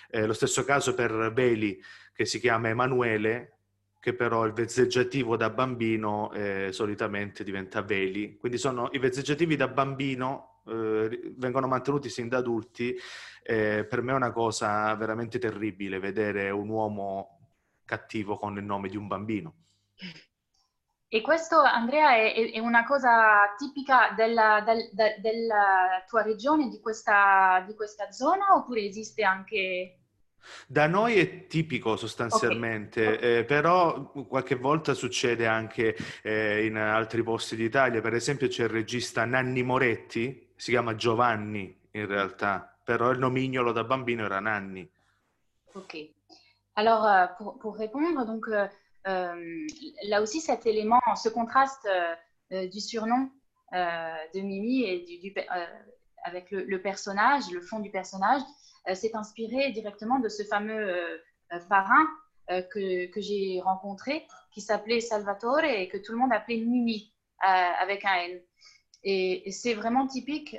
Eh, lo stesso caso per Beli, che si chiama Emanuele, che però il vezzeggiativo da bambino eh, solitamente diventa Veli. Quindi sono i vezzeggiativi da bambino eh, vengono mantenuti sin da adulti eh, per me è una cosa veramente terribile vedere un uomo cattivo con il nome di un bambino. E questo, Andrea, è, è una cosa tipica della, del, de, della tua regione, di questa, di questa, zona, oppure esiste anche... Da noi è tipico sostanzialmente, okay. Eh, però qualche volta succede anche eh, in altri posti d'Italia. Per esempio c'è il regista Nanni Moretti, si chiama Giovanni in realtà, però le nomignolo da bambino era Nanni. Ok. Alors, euh, pour, pour, répondre, donc euh, euh, là aussi cet élément, ce contraste du surnom de Mimi et du, avec le, personnage, le fond du personnage, s'est inspiré directement de ce fameux parrain que, que j'ai rencontré, qui s'appelait Salvatore et que tout le monde appelait Mimi avec un N. Et c'est vraiment typique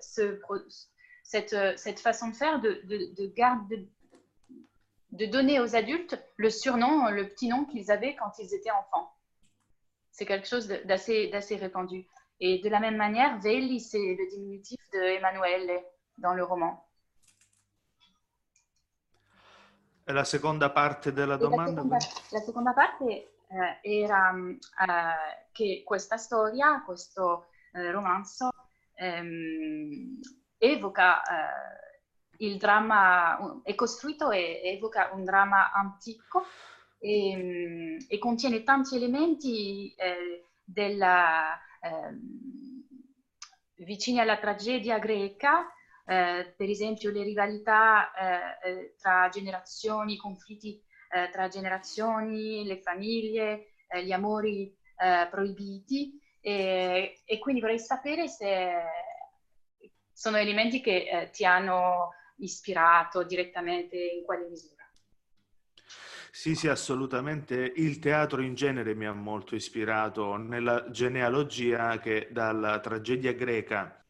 ce, cette, euh, cette façon de faire, de, de, de, garde, de, donner aux adultes le surnom, le petit nom qu'ils avaient quand ils étaient enfants. C'est quelque chose d'assez répandu. Et de la même manière, Veli, c'est le diminutif de Emanuele. dans le roman. E la seconda parte della domanda? La seconda, la seconda parte eh, era eh, che questa storia, questo eh, romanzo, ehm, evoca eh, il dramma, è costruito e evoca un dramma antico e, mm, e contiene tanti elementi eh, della, ehm, vicini alla tragedia greca, eh, per esempio le rivalità eh, eh tra generazioni, i conflitti eh, tra generazioni, le famiglie, eh, gli amori proibiti. E, e, quindi vorrei sapere se sono elementi che ti hanno ispirato direttamente in quale misura. Sì, sì, assolutamente. Il teatro in genere mi ha molto ispirato nella genealogia che dalla tragedia greca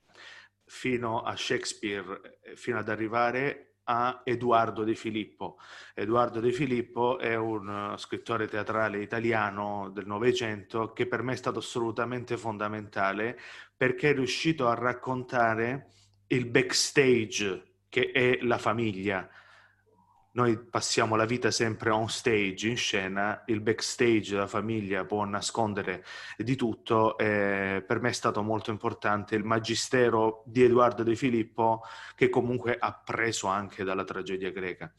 fino a Shakespeare, eh, fino ad arrivare a Edoardo De Filippo. Edoardo De Filippo è un uh, scrittore teatrale italiano del Novecento che per me è stato assolutamente fondamentale perché è riuscito a raccontare il backstage che è la famiglia noi passiamo la vita sempre on stage, in scena, il backstage, la famiglia può nascondere di tutto. Eh, per me è stato molto importante il magistero di Edoardo De Filippo, che comunque ha preso anche dalla tragedia greca.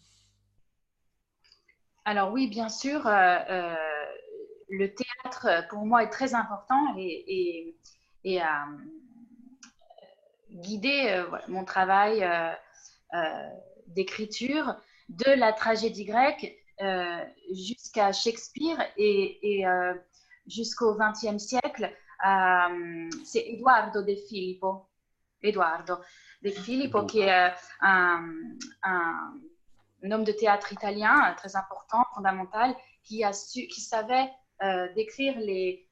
Alors oui, bien sûr, euh, euh, le théâtre pour moi est très important et, et, et a guidé euh, mon travail euh, euh, d'écriture. De la tragédie grecque euh, jusqu'à Shakespeare et, euh, jusqu'au XXe siècle, euh, c'est Eduardo De Filippo. Eduardo De Filippo, qui est un, homme de théâtre italien très important, fondamental, qui, savait décrire les,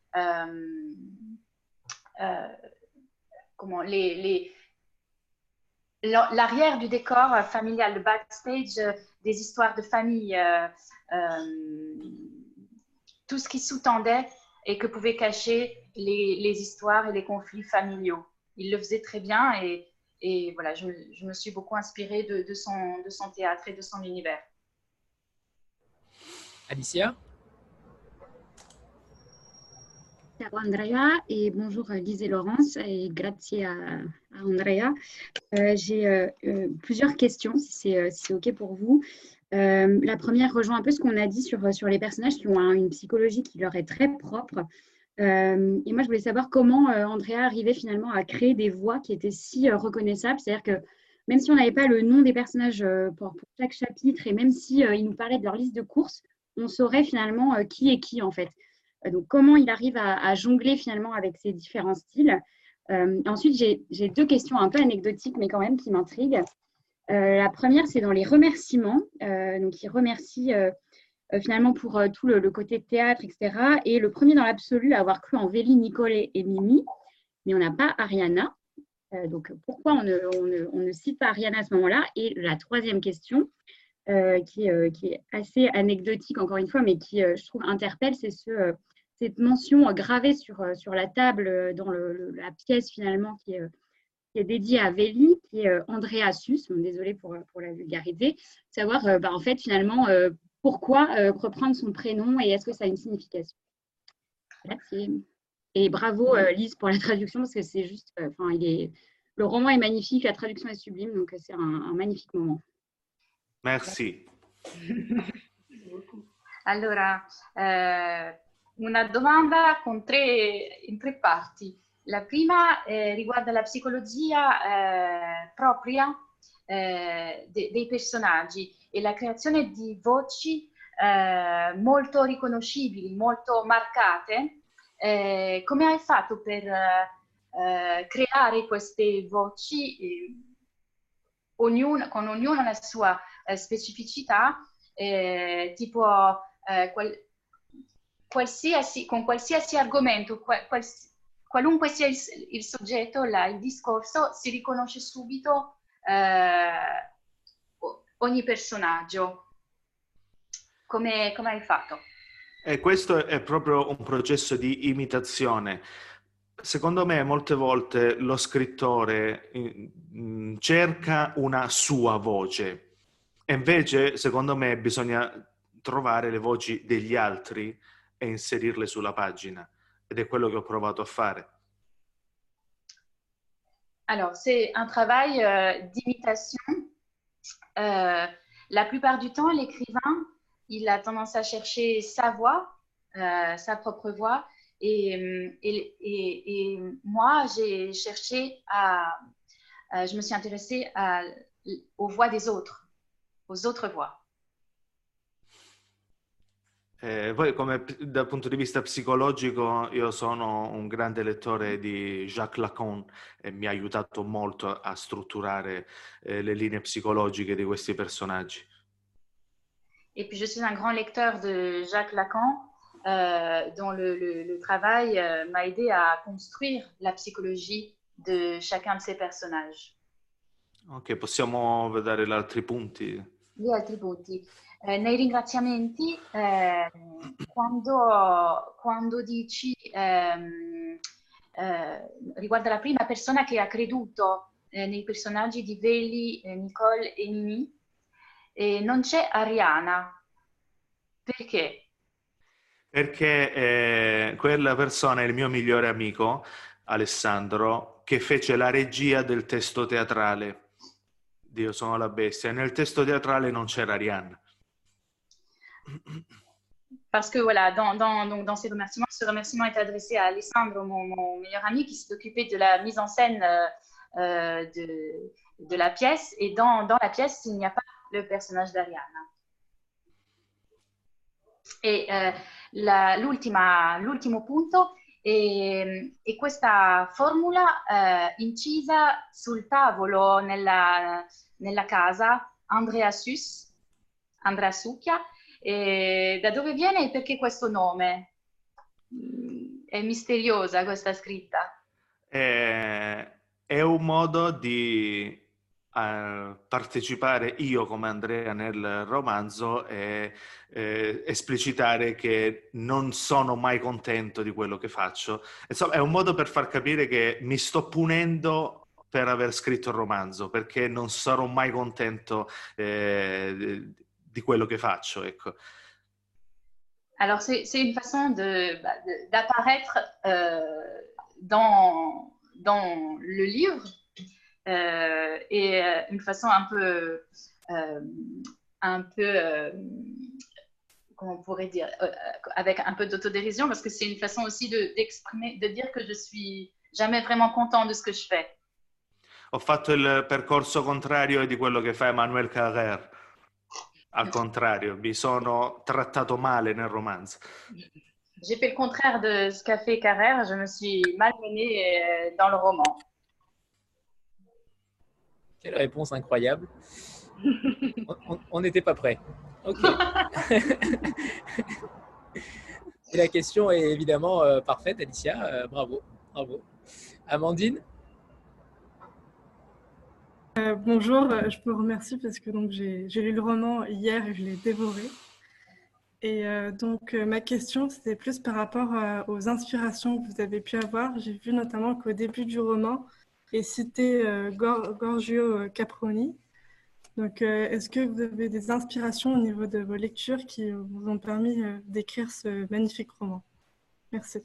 l'arrière du décor euh, familial, le backstage euh, des histoires de famille, euh, tout ce qui sous-tendait et que pouvaient cacher les, histoires et les conflits familiaux. Il le faisait très bien et, et voilà, je, me suis beaucoup inspirée de, son, de son théâtre et de son univers. Alicia? Ciao Andrea et bonjour Lise et Laurence et grazie à, Andrea. Euh, j'ai euh, euh, plusieurs questions si c'est OK pour vous. la première rejoint un peu ce qu'on a dit sur, sur les personnages qui ont une psychologie qui leur est très propre. et moi, je voulais savoir comment Andrea arrivait finalement à créer des voix qui étaient si reconnaissables. C'est-à-dire que même si on n'avait pas le nom des personnages pour, chaque chapitre et même si il nous parlait de leur liste de courses, on saurait finalement qui est qui en fait. Euh, donc, comment il arrive à, jongler finalement avec ces différents styles? Euh, ensuite, j'ai deux questions un peu anecdotiques, mais quand même qui m'intriguent. Euh, la première, c'est dans les remerciements. donc, il remercie finalement pour tout le, côté théâtre, etc. Et le premier dans l'absolu à avoir cru en Véli, Nicolet et Mimi, mais on n'a pas Ariana. donc, pourquoi on ne, on, ne, cite pas Ariana à ce moment-là? Et la troisième question, qui, qui, est assez anecdotique encore une fois, mais qui, je trouve, interpelle, c'est ce, cette mention gravée sur, euh, sur la table euh, dans la pièce finalement qui est, euh, qui est dédiée à Véli, qui est Andrea Sus, désolée pour, pour la vulgarité, savoir bah, en fait finalement pourquoi reprendre son prénom et est-ce que ça a une signification? Et bravo Lise pour la traduction parce que c'est juste, enfin il est, le roman est magnifique, la traduction est sublime, donc c'est un, un magnifique moment. Merci. Allora, eh, una domanda tre, in tre parti. La prima eh, riguarda la psicologia eh, propria eh, de, dei personaggi e la creazione di voci eh, molto riconoscibili, molto marcate. Eh, come hai fatto per eh, creare queste voci, ognuna, con ognuna la sua specificità, tipo quel, qualsiasi, con qualsiasi argomento, qual, qualunque sia il, il soggetto, la, il discorso, si riconosce subito eh, ogni personaggio. Come, come hai fatto? E questo è proprio un processo di imitazione. secondo me molte volte lo scrittore mm, cerca una sua voce e invece secondo me bisogna trovare le voci degli altri e inserirle sulla pagina ed è quello che ho provato a fare. Alors, c'est un travail euh, d'imitation. Euh, la plupart du temps, l'écrivain, il a tendance à chercher sa voix, euh, sa propre voix. Et, moi, j'ai cherché à, je me suis intéressée aux voix des autres, aux autres voix. Eh, poi, come dal punto di vista psicologico, io sono un grande lettore di Jacques Lacan e mi ha aiutato molto a strutturare eh, le linee psicologiche di questi personaggi. Et puis, je suis un grand lecteur de Jacques Lacan, euh, dont le, le, le travail euh, m'a aidé à construire la psychologie de chacun de ces personnages. Ok, possiamo vedere gli altri punti? Gli altri punti. Eh, nei ringraziamenti, eh, quando, quando, dici ehm, eh, riguardo alla prima persona che ha creduto eh, nei personaggi di Veli, eh, Nicole e Mimi, non c'è Ariana. Perché? Perché eh, quella persona è il mio migliore amico, Alessandro, che fece la regia del testo teatrale. Dio sono la bestia. Nel testo teatrale non c'era Arianna. Parce que voilà, dans, donc dans ces remerciements, ce remerciement est adressé à Alessandro, mon, meilleur ami, qui s'est occupé de la mise en scène euh, euh, de, de, la pièce. Et dans, dans la pièce, il n'y a pas le personnage d'Ariana. E eh, l'ultimo punto è, è, questa formula eh, incisa sul tavolo nella, nella casa Andrea Sus, Andrea Succhia, e da dove viene e perché questo nome? Mm, è misteriosa questa scritta. È, è un modo di uh, partecipare io come Andrea nel romanzo e eh, esplicitare che non sono mai contento di quello che faccio. Insomma, è un modo per far capire che mi sto punendo per aver scritto il romanzo, perché non sarò mai contento eh, di quello che faccio. Ecco. Alors, c'est une façon d'apparaître euh, dans, dans le livre euh, et euh, une façon un peu, euh, un peu comment on pourrait dire, avec un peu d'autodérision, parce que c'est une façon aussi d'exprimer, de, de dire que je suis jamais vraiment content de ce que je fais. Ho fatto il percorso contrario di quello che fa Emmanuel Carrère. Al contrario, mi sono trattato male nel romanzo. J'ai fait le contraire de ce qu'a fait Carrère, je me suis malmenée euh, dans le roman. Quelle réponse incroyable. On n'était pas prêt. Ok. Et la question est évidemment euh, parfaite, Alicia. Euh, bravo, bravo. Amandine Euh, bonjour, euh, je vous remercie parce que j'ai lu le roman hier et je l'ai dévoré. Et euh, donc ma question, c'était plus par rapport aux inspirations que vous avez pu avoir. J'ai vu notamment qu'au début du roman est cité Gorgio Caproni. Donc est-ce que vous avez des inspirations au niveau de vos lectures qui vous ont permis d'écrire ce magnifique roman? Merci.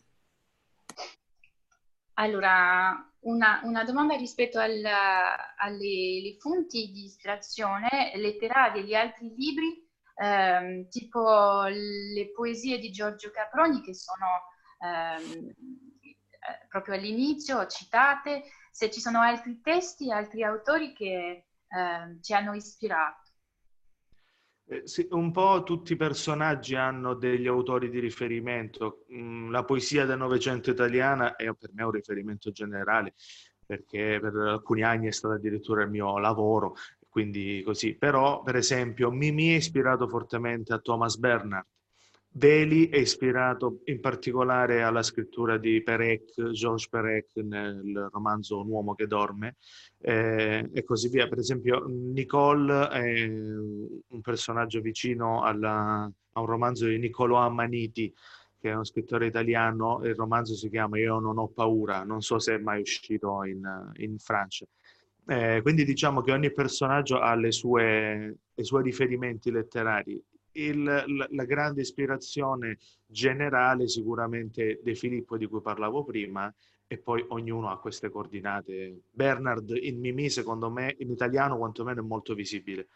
Allora, una, una domanda rispetto al, alle fonti di ispirazione letterarie di altri libri, ehm, tipo le poesie di Giorgio Caproni che sono ehm, eh, proprio all'inizio citate, se ci sono altri testi, altri autori che ehm, ci hanno ispirato. Eh, sì, un po' tutti i personaggi hanno degli autori di riferimento. Mm, la poesia del Novecento italiana è per me un riferimento generale, perché per alcuni anni è stato addirittura il mio lavoro, quindi così. Però, per esempio, Mimi è ispirato fortemente a Thomas Bernard, Veli è ispirato in particolare alla scrittura di Perec, Georges Perec nel romanzo Un uomo che dorme eh, e così via. Per esempio Nicole è un personaggio vicino alla, a un romanzo di Niccolò Ammaniti che è uno scrittore italiano, il romanzo si chiama Io non ho paura, non so se è mai uscito in, in Francia. Eh, quindi diciamo che ogni personaggio ha sue, i suoi riferimenti letterari. Il, la, la, grande ispirazione generale sicuramente De Filippo di cui parlavo prima e poi ognuno ha queste coordinate. Bernard in Mimì secondo me in italiano quantomeno è molto visibile.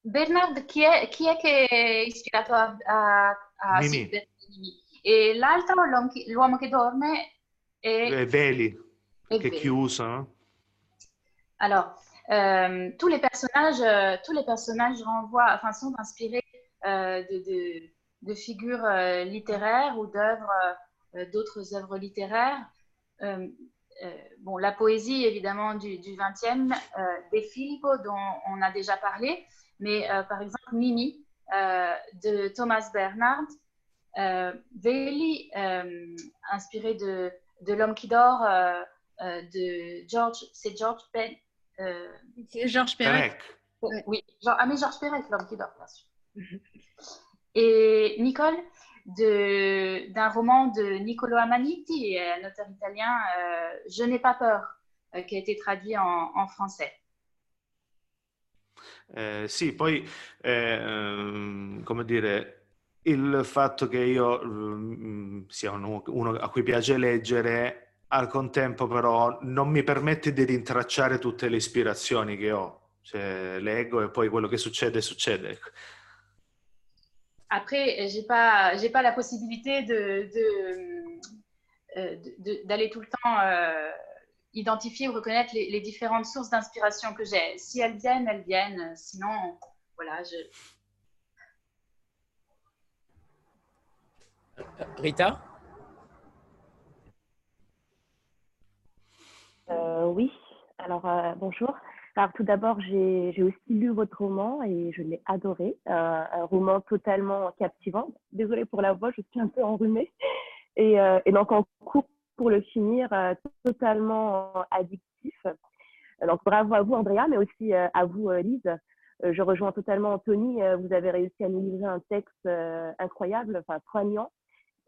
Bernard chi è, chi è che è ispirato a, a, a Mimì? E l'altro, l'uomo che dorme, è... è Veli, è che Veli. è chiuso. Alors, euh, tous, les personnages, tous les personnages renvoient, enfin, sont inspirés euh, de, figures euh, littéraires ou euh, d'autres œuvres littéraires. Euh, bon, la poésie, évidemment, du, 20e, des Filippo, dont on a déjà parlé, mais par exemple, Mimi, de Thomas Bernhard, Veli, inspiré de, L'homme qui dort, de George, c'est George euh, Georges Perec. Oui, genre, ah mais Georges Perec, l'homme qui dort, bien sûr. Et Nicole, d'un roman de Niccolo Amaniti, un auteur italien, euh, Je n'ai pas peur, euh, qui a été traduit en, en français. Eh, sì, poi, eh, come dire, il fatto che io mm, sia uno, uno a cui piace leggere al contempo però non mi permette di rintracciare tutte le ispirazioni che ho. Cioè, leggo e poi quello che succede, succede. Après, j'ai pas, j'ai pas la possibilité de, de, d'aller tout le temps euh, identifier ou reconnaître les, les différentes sources d'inspiration que j'ai. Si elles viennent, elles viennent. Sinon, voilà, je... Rita? Euh, oui, alors euh, bonjour. Alors tout d'abord, j'ai aussi lu votre roman et je l'ai adoré. Euh, un roman totalement captivant. Désolée pour la voix, je suis un peu enrhumée. Et, euh, et donc en cours pour le finir, euh, totalement addictif. Donc bravo à vous Andrea, mais aussi euh, à vous Lise. je rejoins totalement Anthony. vous avez réussi à nous livrer un texte incroyable, enfin poignant,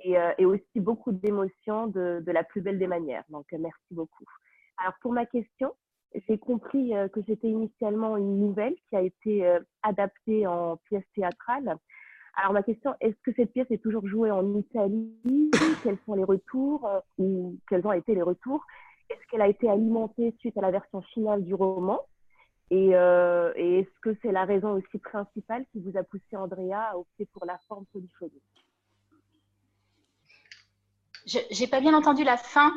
et, et aussi beaucoup d'émotions de, de la plus belle des manières. Donc merci beaucoup. Alors pour ma question, j'ai compris euh, que c'était initialement une nouvelle qui a été euh, adaptée en pièce théâtrale. Alors ma question, est-ce que cette pièce est toujours jouée en Italie? Quels sont les retours euh, ou quels ont été les retours? Est-ce qu'elle a été alimentée suite à la version finale du roman? Et, est-ce que c'est la raison aussi principale qui vous a poussé, Andrea, à opter pour la forme polyphonique? Je n'ai pas bien entendu la fin.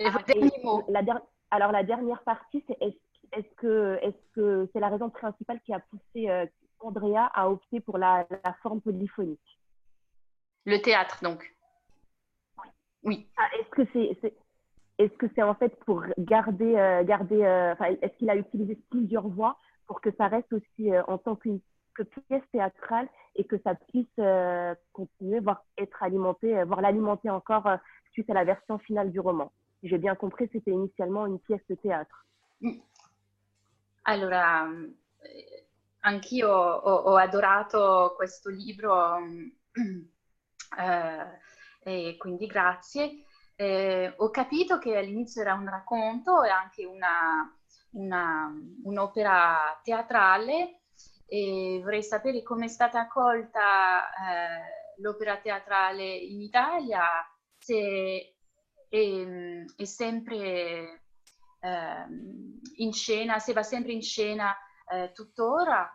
La der alors la dernière partie, c'est est-ce est que est-ce c'est la raison principale qui a poussé euh, Andrea à opter pour la, la, forme polyphonique? Le théâtre, donc. Oui. Ah, est-ce que c'est est, ce que c'est en fait pour garder euh, garder euh, est-ce qu'il a utilisé plusieurs voix pour que ça reste aussi en tant qu'une que pièce théâtrale et que ça puisse euh, continuer, voire être alimenté, voire l'alimenter encore suite à la version finale du roman? Si j'ai bien compris, c'était initialement une pièce de théâtre. Allora, anch'io ho, ho adorato questo libro eh, e quindi grazie. Eh, ho capito che all'inizio era un racconto e anche una, una, un'opera teatrale e vorrei sapere come è stata accolta eh, l'opera teatrale in Italia, se è, è sempre eh, in scena, se va sempre in scena eh, tuttora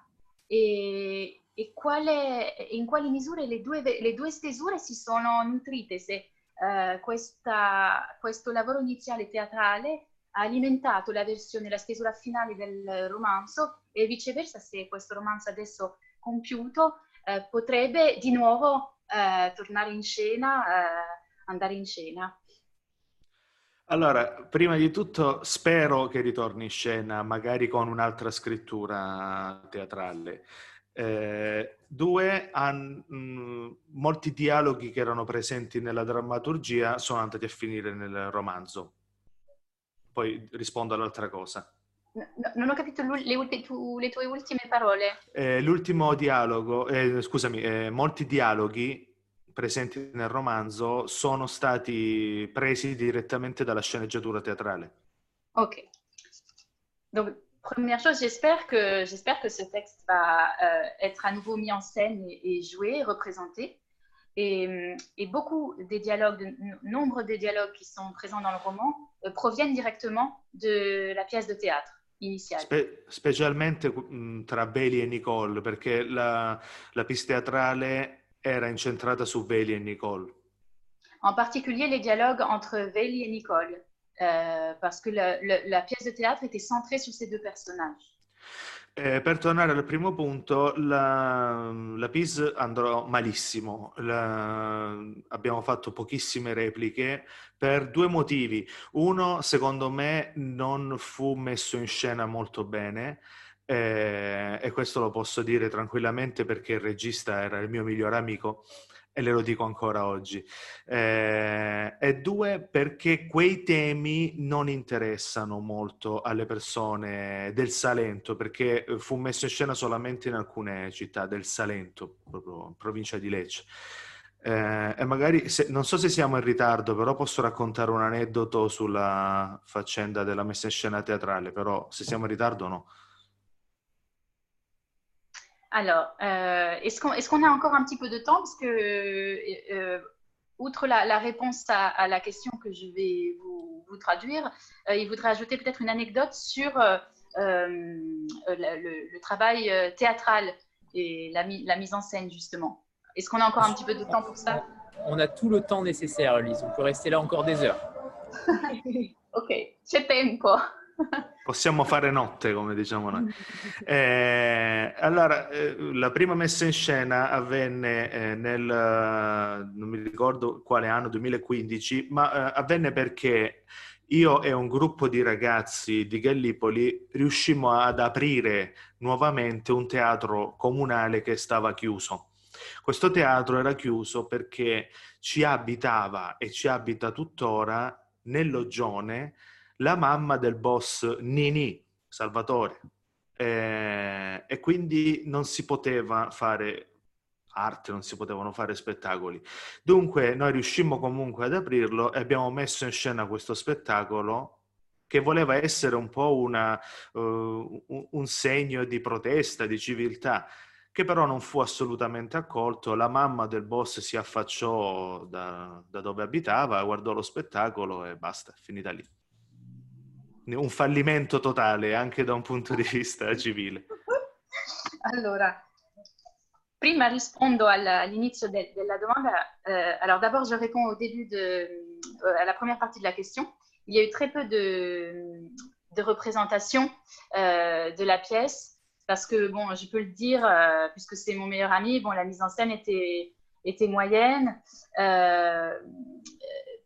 e, e quale, in quali misure le due, le due stesure si sono nutrite, se eh, questa, questo lavoro iniziale teatrale ha alimentato la versione, la stesura finale del romanzo e viceversa se questo romanzo adesso compiuto eh, potrebbe di nuovo eh, tornare in scena, eh, andare in scena. Allora, prima di tutto spero che ritorni in scena, magari con un'altra scrittura teatrale. Eh, due, han, mh, molti dialoghi che erano presenti nella drammaturgia sono andati a finire nel romanzo. Poi rispondo all'altra cosa. non ho capito le, le, tue, le tue ultime parole. Eh, l'ultimo dialogo, eh, scusami, eh, molti dialoghi presenti nel romanzo sono stati presi direttamente dalla sceneggiatura teatrale. Ok. Donc, première chose, j'espère que, j'espère que ce texte va euh, être à nouveau mis en scène et, et joué, représenté. Et, et, beaucoup des dialogues, de, nombre des dialogues qui sont présents dans le roman euh, proviennent directement de la pièce de théâtre. iniziale. Spe- specialmente mh, tra Bailey e Nicole, perché la, la pista teatrale era incentrata su Bailey e Nicole. En particulier les dialogues entre Bailey et Nicole, euh, parce que le, le, la pièce de théâtre était centrée sur ces deux personnages. Eh, per tornare al primo punto, la, la PIS andrò malissimo. La, abbiamo fatto pochissime repliche per due motivi. Uno, secondo me, non fu messo in scena molto bene. Eh, e questo lo posso dire tranquillamente perché il regista era il mio migliore amico e le lo dico ancora oggi. Eh, e due, perché quei temi non interessano molto alle persone del Salento, perché fu messo in scena solamente in alcune città del Salento, proprio provincia di Lecce. Eh, e magari, se, non so se siamo in ritardo, però posso raccontare un aneddoto sulla faccenda della messa in scena teatrale, però se siamo in ritardo no. Alors, euh, est-ce qu'on est qu a encore un petit peu de temps? Parce que, euh, outre la, la réponse à, à, la question que je vais vous, vous traduire, euh, il voudrait ajouter peut-être une anecdote sur euh, le, le, travail théâtral et la, la, mise en scène, justement. Est-ce qu'on a encore un petit peu de temps pour ça? On a tout le temps nécessaire, Lise. On peut rester là encore des heures. ok, c'è tempo. Possiamo fare notte, come diciamo noi. Eh, allora, eh, la prima messa in scena avvenne eh, nel, non mi ricordo quale anno, 2015, ma eh, avvenne perché io e un gruppo di ragazzi di Gallipoli riuscimmo ad aprire nuovamente un teatro comunale che stava chiuso. Questo teatro era chiuso perché ci abitava e ci abita tuttora nell'Oggione la mamma del boss Nini, Salvatore. Eh, e quindi non si poteva fare arte, non si potevano fare spettacoli. Dunque noi riuscimmo comunque ad aprirlo e abbiamo messo in scena questo spettacolo che voleva essere un po' una, uh, un segno di protesta, di civiltà, che però non fu assolutamente accolto. La mamma del boss si affacciò da, da dove abitava, guardò lo spettacolo e basta, finita lì un fallimento totale anche da un de, della domanda. Euh, alors d'abord, je réponds au début de, euh, à la première partie de la question. Il y a eu très peu de, de représentation euh, de la pièce parce que, bon, je peux le dire, euh, puisque c'est mon meilleur ami, bon, la mise en scène était, était moyenne.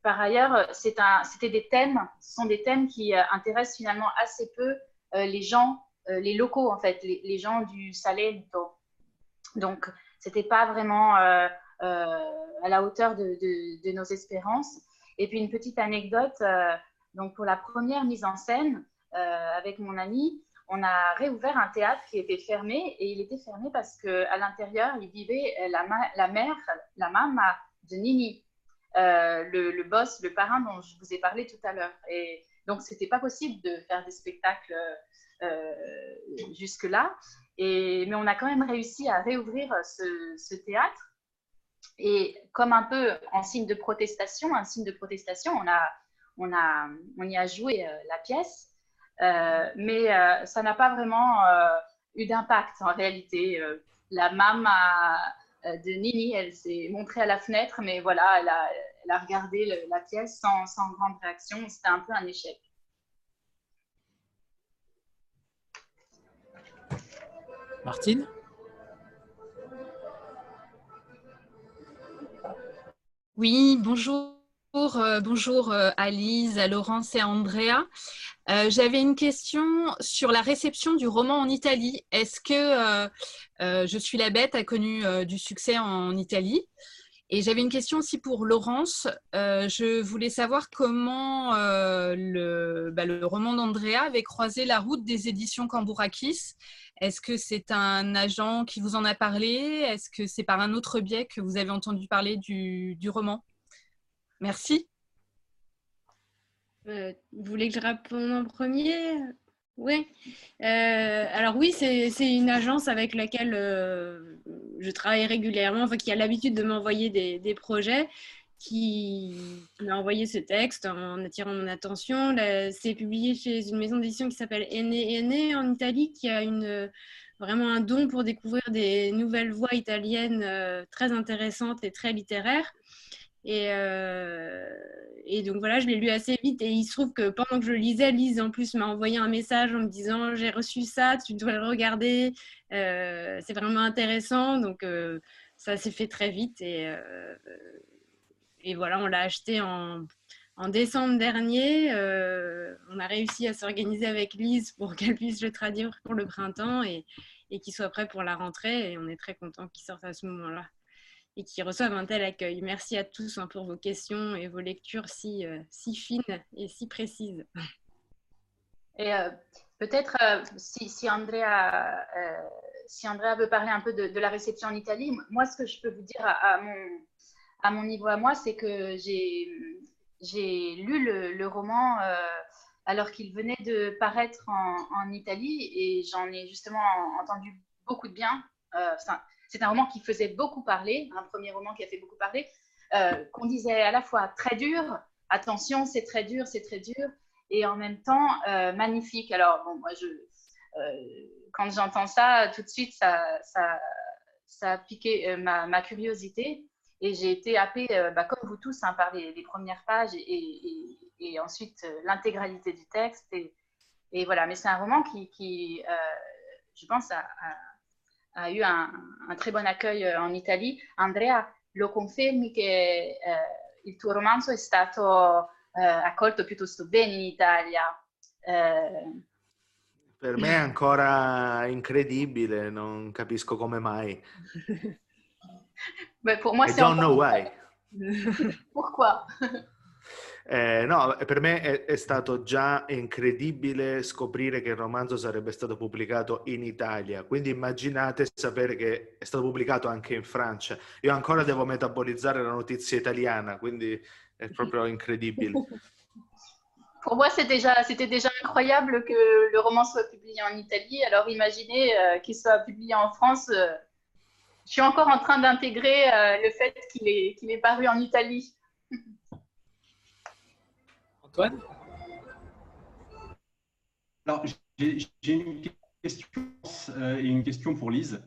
Par ailleurs, c'était des thèmes, ce sont des thèmes qui euh, intéressent finalement assez peu euh, les gens, euh, les locaux en fait, les, gens du Salento. Donc, c'était pas vraiment à la hauteur de, nos espérances. Et puis une petite anecdote, donc pour la première mise en scène avec mon ami, on a réouvert un théâtre qui était fermé et il était fermé parce que à l'intérieur il vivait la, la mère, la maman de Nini. Euh, le, boss, le parrain dont je vous ai parlé tout à l'heure. Et donc, ce n'était pas possible de faire des spectacles euh, jusque-là. Mais on a quand même réussi à réouvrir ce, théâtre. Et comme un peu en signe de protestation, un signe de protestation, on, a, on, a, on y a joué euh, la pièce. Mais ça n'a pas vraiment eu d'impact en réalité. la MAM a, de Nini. Elle s'est montrée à la fenêtre, mais voilà, elle a, elle a regardé le, la pièce sans, sans grande réaction. C'était un peu un échec. Martine? Oui, bonjour. Euh, bonjour euh, à Lise, à Laurence et à Andrea. Euh, J'avais une question sur la réception du roman en Italie. Est-ce que euh, euh, Je suis la bête a connu du succès en Italie? Et j'avais une question aussi pour Laurence. Euh, je voulais savoir comment euh, le, bah, le, roman d'Andrea avait croisé la route des éditions Cambourakis. Est-ce que c'est un agent qui vous en a parlé? Est-ce que c'est par un autre biais que vous avez entendu parler du roman? Merci. Euh, vous voulez que je réponde en premier? Oui. Euh, alors oui, c'est une agence avec laquelle euh, je travaille régulièrement, enfin, qui a l'habitude de m'envoyer des, projets, qui, m'a envoyé ce texte en attirant mon attention. C'est publié chez une maison d'édition qui s'appelle Ene Ene en Italie, qui a vraiment un don pour découvrir des nouvelles voix italiennes très intéressantes et très littéraires. Et, euh, et, donc voilà, je l'ai lu assez vite. Et il se trouve que pendant que je lisais, Lise en plus m'a envoyé un message en me disant j'ai reçu ça, tu dois le regarder, euh, c'est vraiment intéressant. Donc euh, ça s'est fait très vite. Et, voilà, on l'a acheté en, en, décembre dernier. on a réussi à s'organiser avec Lise pour qu'elle puisse le traduire pour le printemps et, et qu'il soit prêt pour la rentrée. Et on est très content qu'il sorte à ce moment-là et qui reçoivent un tel accueil. Merci à tous hein, pour vos questions et vos lectures si, euh, fines et si précises. Et euh, peut-être euh, si, Andrea, si veut parler un peu de, la réception en Italie, moi ce que je peux vous dire à, mon, niveau à moi, c'est que j'ai lu le, roman alors qu'il venait de paraître en Italie et j'en ai justement entendu beaucoup de bien. C'est un roman qui faisait beaucoup parler, un premier roman qui a fait beaucoup parler, euh, qu'on disait à la fois très dur, attention, c'est très dur, c'est très dur, et en même temps euh, magnifique. Alors, moi, euh, quand j'entends ça, tout de suite, ça, ça, a piqué ma, curiosité. Et j'ai été happée, bah, comme vous tous, hein, par les, premières pages et, ensuite l'intégralité du texte. Et, voilà, mais c'est un roman qui, qui je pense, a, a a eu un, un, très bon accueil euh, en Italie. Andrea, lo confermi che eh, il tuo romanzo è stato eh, accolto piuttosto bene in Italia? Eh... Per me è ancora incredibile, non capisco come mai. Beh, pour moi, I don't know why. Pourquoi Eh, no, per me è, è, stato già incredibile scoprire che il romanzo sarebbe stato pubblicato in Italia, quindi immaginate sapere che è stato pubblicato anche in Francia. Io ancora devo metabolizzare la notizia italiana, quindi è proprio incredibile. Pour moi, c'était déjà, déjà, incroyable que le roman soit publié en Italie. Alors imaginez euh, qu'il soit publié en France. Euh, je suis encore en train d'intégrer euh, le fait qu'il est, qu'il est paru en Italie. Alors, j'ai une question euh, et une question pour Lise.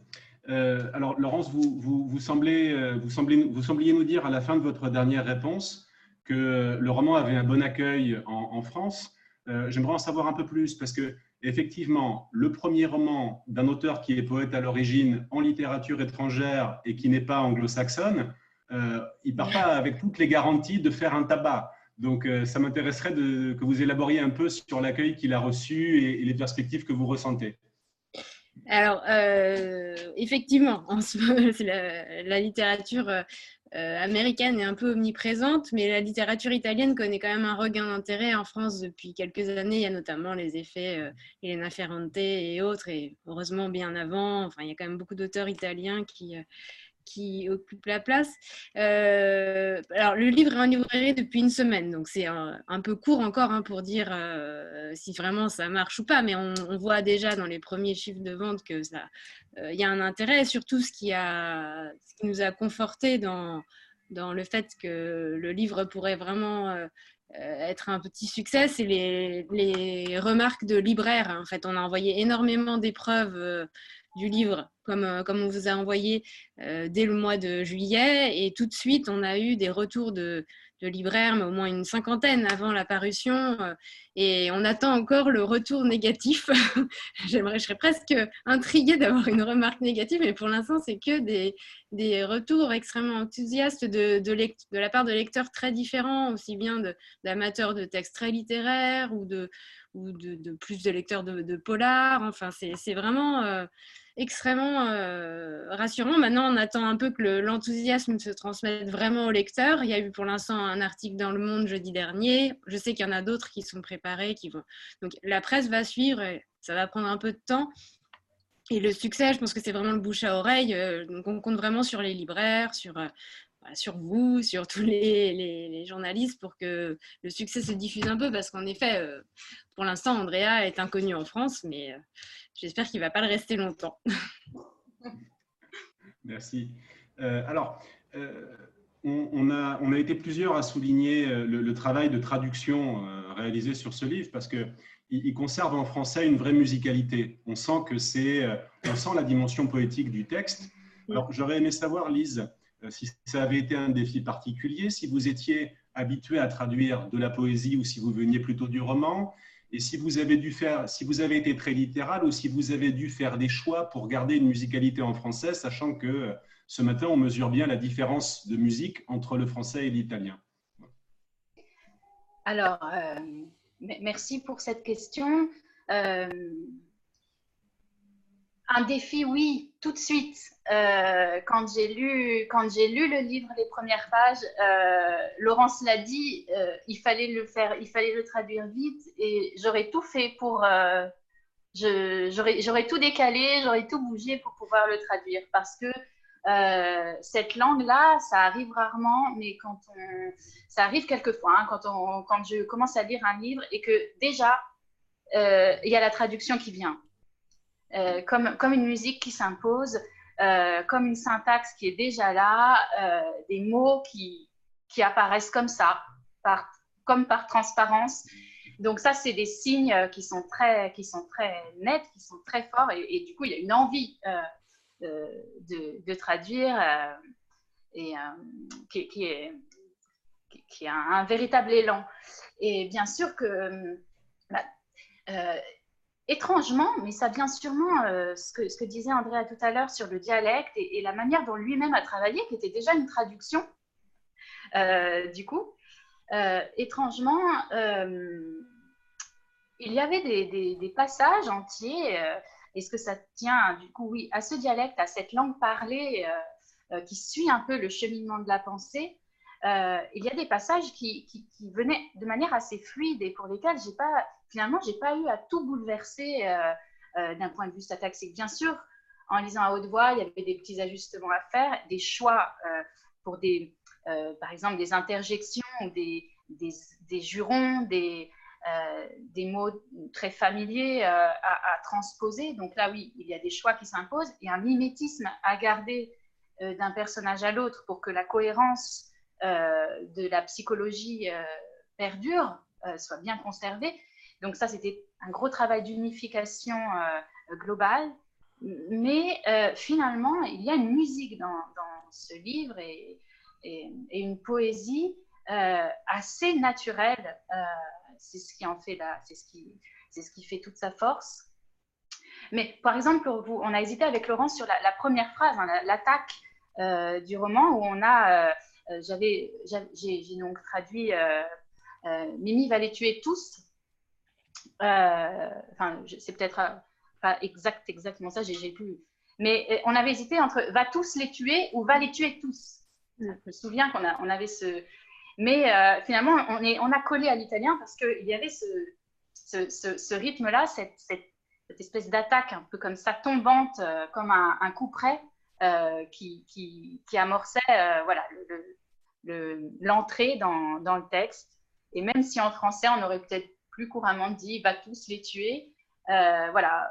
Euh, alors, Laurence, vous, vous, semblez, euh, vous, semblez, vous sembliez nous dire à la fin de votre dernière réponse que le roman avait un bon accueil en, France. J'aimerais en savoir un peu plus parce que, effectivement, le premier roman d'un auteur qui est poète à l'origine en littérature étrangère et qui n'est pas anglo-saxonne, il ne part pas avec toutes les garanties de faire un tabac. Donc, euh, ça m'intéresserait que vous élaboriez un peu sur l'accueil qu'il a reçu et, les perspectives que vous ressentez. Alors, euh, effectivement, la, la, littérature euh, américaine est un peu omniprésente, mais la littérature italienne connaît quand même un regain d'intérêt en France depuis quelques années. Il y a notamment les effets Elena Ferrante et autres, et heureusement bien avant. Enfin, il y a quand même beaucoup d'auteurs italiens qui qui occupe la place. Euh, alors, le livre est en librairie depuis une semaine, donc c'est un, peu court encore hein, pour dire euh, si vraiment ça marche ou pas, mais on, voit déjà dans les premiers chiffres de vente que ça, euh, il y a un intérêt. surtout, ce qui, a, ce qui nous a conforté dans, dans le fait que le livre pourrait vraiment être un petit succès, c'est les, les, remarques de libraires. En fait, on a envoyé énormément d'épreuves du livre, comme, euh, comme on vous a envoyé euh, dès le mois de juillet. Et tout de suite, on a eu des retours de, de libraires, mais au moins une cinquantaine avant la parution. Euh, et on attend encore le retour négatif. J'aimerais, je serais presque intriguée d'avoir une remarque négative, mais pour l'instant, c'est que des, des, retours extrêmement enthousiastes de, de, la part de lecteurs très différents, aussi bien d'amateurs de, textes très littéraires ou de, ou de, plus de lecteurs de, polar. Enfin, c'est vraiment extrêmement euh, rassurant. Maintenant, on attend un peu que l'enthousiasme se transmette vraiment au lecteur. Il y a eu pour l'instant un article dans Le Monde jeudi dernier. Je sais qu'il y en a d'autres qui sont préparés, qui vont. Donc la presse va suivre. Et ça va prendre un peu de temps. Et le succès, je pense que c'est vraiment le bouche à oreille. Euh, donc on compte vraiment sur les libraires, sur euh, sur vous, sur tous les, les, journalistes pour que le succès se diffuse un peu parce qu'en effet, euh, pour l'instant, Andrea est inconnu en France, mais euh, j'espère qu'il ne va pas le rester longtemps. Merci. Euh, alors, on, a, on, a, été plusieurs à souligner le, travail de traduction réalisé sur ce livre parce que il, conserve en français une vraie musicalité. On sent que c'est, on sent la dimension poétique du texte. Alors, j'aurais aimé savoir, Lise, si ça avait été un défi particulier, si vous étiez habitué à traduire de la poésie ou si vous veniez plutôt du roman, et si vous avez dû faire, si vous avez été très littéral ou si vous avez dû faire des choix pour garder une musicalité en français, sachant que euh, ce matin on mesure bien la différence de musique entre le français et l'italien. Alors, euh, merci pour cette question. un défi, oui, tout de suite. Euh, quand j'ai lu, quand j'ai lu le livre, les premières pages, euh, Laurence l'a dit, euh, il fallait le faire, il fallait le traduire vite, et j'aurais tout fait pour, j'aurais tout décalé, j'aurais tout bougé pour pouvoir le traduire, parce que cette langue-là, ça arrive rarement, mais quand on, ça arrive quelquefois, hein, quand on, quand je commence à lire un livre et que déjà il y a la traduction qui vient. Comme, comme une musique qui s'impose, euh, comme une syntaxe qui est déjà là, euh, des mots qui, qui apparaissent comme ça, comme par transparence. Donc ça, c'est des signes qui sont très, qui sont très nets, qui sont très forts, et, du coup, il y a une envie euh, de, traduire et qui, est a un, véritable élan. Et bien sûr que bah, étrangement, mais ça vient sûrement euh, ce, que, disait Andrea tout à l'heure sur le dialecte et, la manière dont lui-même a travaillé, qui était déjà une traduction, euh, du coup. Euh, étrangement, il y avait des, passages entiers. Est-ce que ça tient, du coup, oui, à ce dialecte, à cette langue parlée qui suit un peu le cheminement de la pensée il y a des passages qui, qui, qui, venaient de manière assez fluide et pour lesquels j'ai pas finalement, j'ai pas eu à tout bouleverser euh, euh, d'un point de vue syntaxique. Bien sûr, en lisant à haute voix, il y avait des petits ajustements à faire, des choix euh, pour des, par exemple, des interjections des, des, jurons, des, des mots très familiers à, à, transposer. Donc là, oui, il y a des choix qui s'imposent et un mimétisme à garder d'un personnage à l'autre pour que la cohérence de la psychologie perdure, soit bien conservée. Donc ça, c'était un gros travail d'unification euh, globale. Mais euh, finalement, il y a une musique dans, ce livre et, une poésie euh, assez naturelle. c'est ce qui en fait qui, c'est ce qui fait toute sa force. Mais par exemple, on a hésité avec Laurence sur la, première phrase, hein, l'attaque du roman, où on a, j'avais, j'ai donc traduit Mimi va les tuer tous. Euh, enfin, c'est peut-être euh, pas exact, exactement ça, j'ai plus. Mais euh, on avait hésité entre va tous les tuer ou va les tuer tous. Je me souviens qu'on on avait ce. Mais finalement, on, est, on a collé à l'italien parce qu'il y avait ce, ce, ce, rythme-là, cette, cette, espèce d'attaque un peu comme ça, tombante, comme un, coup près, qui, qui, qui, amorçait voilà, l'entrée le, dans, dans, le texte. Et même si en français, on aurait peut-être plus couramment dit va tous les tuer. Euh, voilà,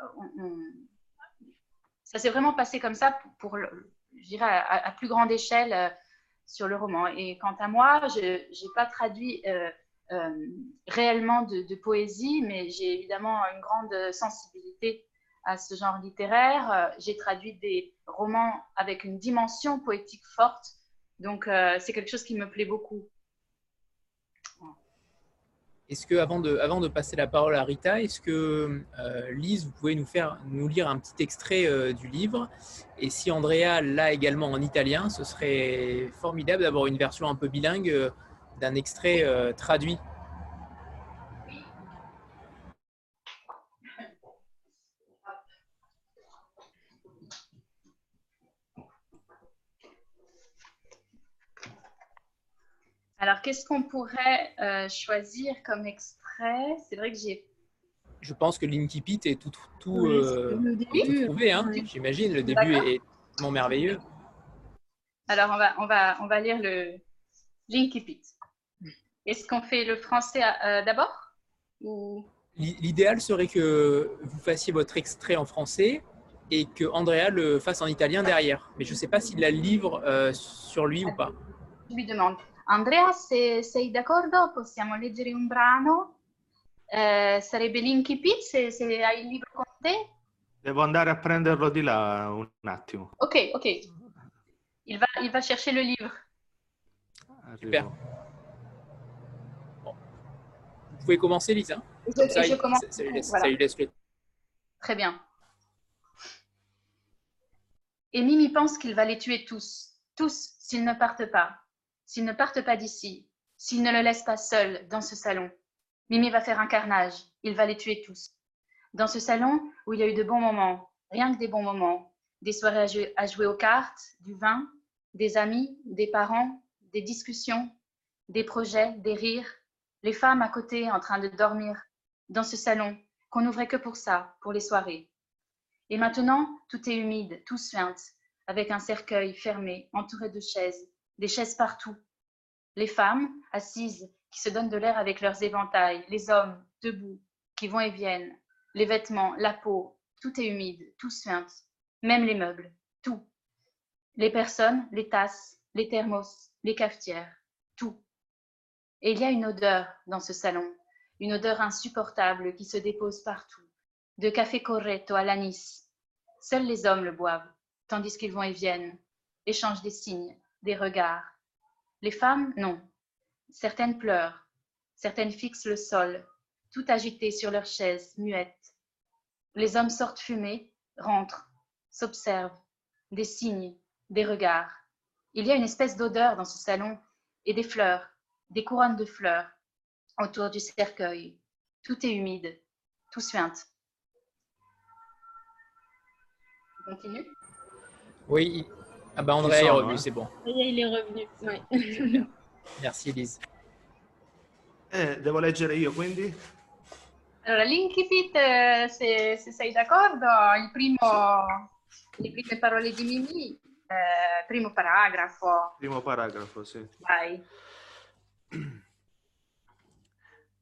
ça s'est vraiment passé comme ça pour, je dirais, à, plus grande échelle euh, sur le roman. Et quant à moi, je n'ai pas traduit euh, réellement de, poésie, mais j'ai évidemment une grande sensibilité à ce genre littéraire. j'ai traduit des romans avec une dimension poétique forte, donc c'est quelque chose qui me plaît beaucoup. Est-ce que, avant de, avant de passer la parole à Rita, est-ce que euh, Lise, vous pouvez nous faire nous lire un petit extrait euh, du livre? Et si Andrea l'a également en italien, ce serait formidable d'avoir une version un peu bilingue euh, d'un extrait traduit. Alors, qu'est-ce qu'on pourrait euh, choisir comme extrait? C'est vrai que j'ai. Je pense que l'Inkipit est tout, tout, Oui, euh, le tout début, trouvé, hein, j'imagine. Le début est tellement merveilleux. Alors, on va, on va, on va lire le l'Inkipit. Est-ce qu'on fait le français euh, d'abord? Ou... L'i- L'idéal serait que vous fassiez votre extrait en français et que Andrea le fasse en italien derrière. Mais je ne sais pas s'il la livre euh, sur lui ou pas. Je lui demande. Andrea, se sei d'accordo, possiamo leggere un brano? Eh, sarebbe l'Inkipit se, se hai il libro con te? Devo andare a prenderlo di là un attimo. Ok, ok. Il va, il va chercher le livre. Arrivo. Super. Vous pouvez commencer, Lisa. Je, ça, je il- commence. ça- ça lui laisse- Voilà. ça lui laisse le Très bien. Et Mimi pense qu'il va les tuer tous, tous, s'ils ne partent pas, s'ils ne partent pas d'ici, s'ils ne le laissent pas seul dans ce salon. Mimi va faire un carnage, il va les tuer tous. Dans ce salon où il y a eu de bons moments, rien que des bons moments, des soirées à jouer, aux cartes, du vin, des amis, des parents, des discussions, des projets, des rires, les femmes à côté en train de dormir, dans ce salon qu'on n'ouvrait que pour ça, pour les soirées. Et maintenant, tout est humide, tout suinte, avec un cercueil fermé, entouré de chaises, des chaises partout. Les femmes, assises, qui se donnent de l'air avec leurs éventails, les hommes, debout, qui vont et viennent, les vêtements, la peau, tout est humide, tout suinte, même les meubles, tout. Les personnes, les tasses, les thermos, les cafetières, tout. Et il y a une odeur dans ce salon, une odeur insupportable qui se dépose partout, de café corretto à l'anis. Seuls les hommes le boivent, tandis qu'ils vont et viennent, échangent des signes, des regards. Les femmes, non. Certaines pleurent, certaines fixent le sol, tout agitées sur leurs chaises, muettes. Les hommes sortent fumer, rentrent, s'observent, des signes, des regards. Il y a une espèce d'odeur dans ce salon et des fleurs, des couronnes de fleurs autour du cercueil. Tout est humide, tout suinte. On continue Oui. Ah bah Andrea est revenu, eh. c'est bon. Il est revenu. Ouais. Merci Lise. Eh, devo leggere io quindi? Allora, l'incipit, eh, se, se sei d'accordo, il primo, le prime parole di Mimì, eh, primo paragrafo, Primo paragrafo, sì. vai.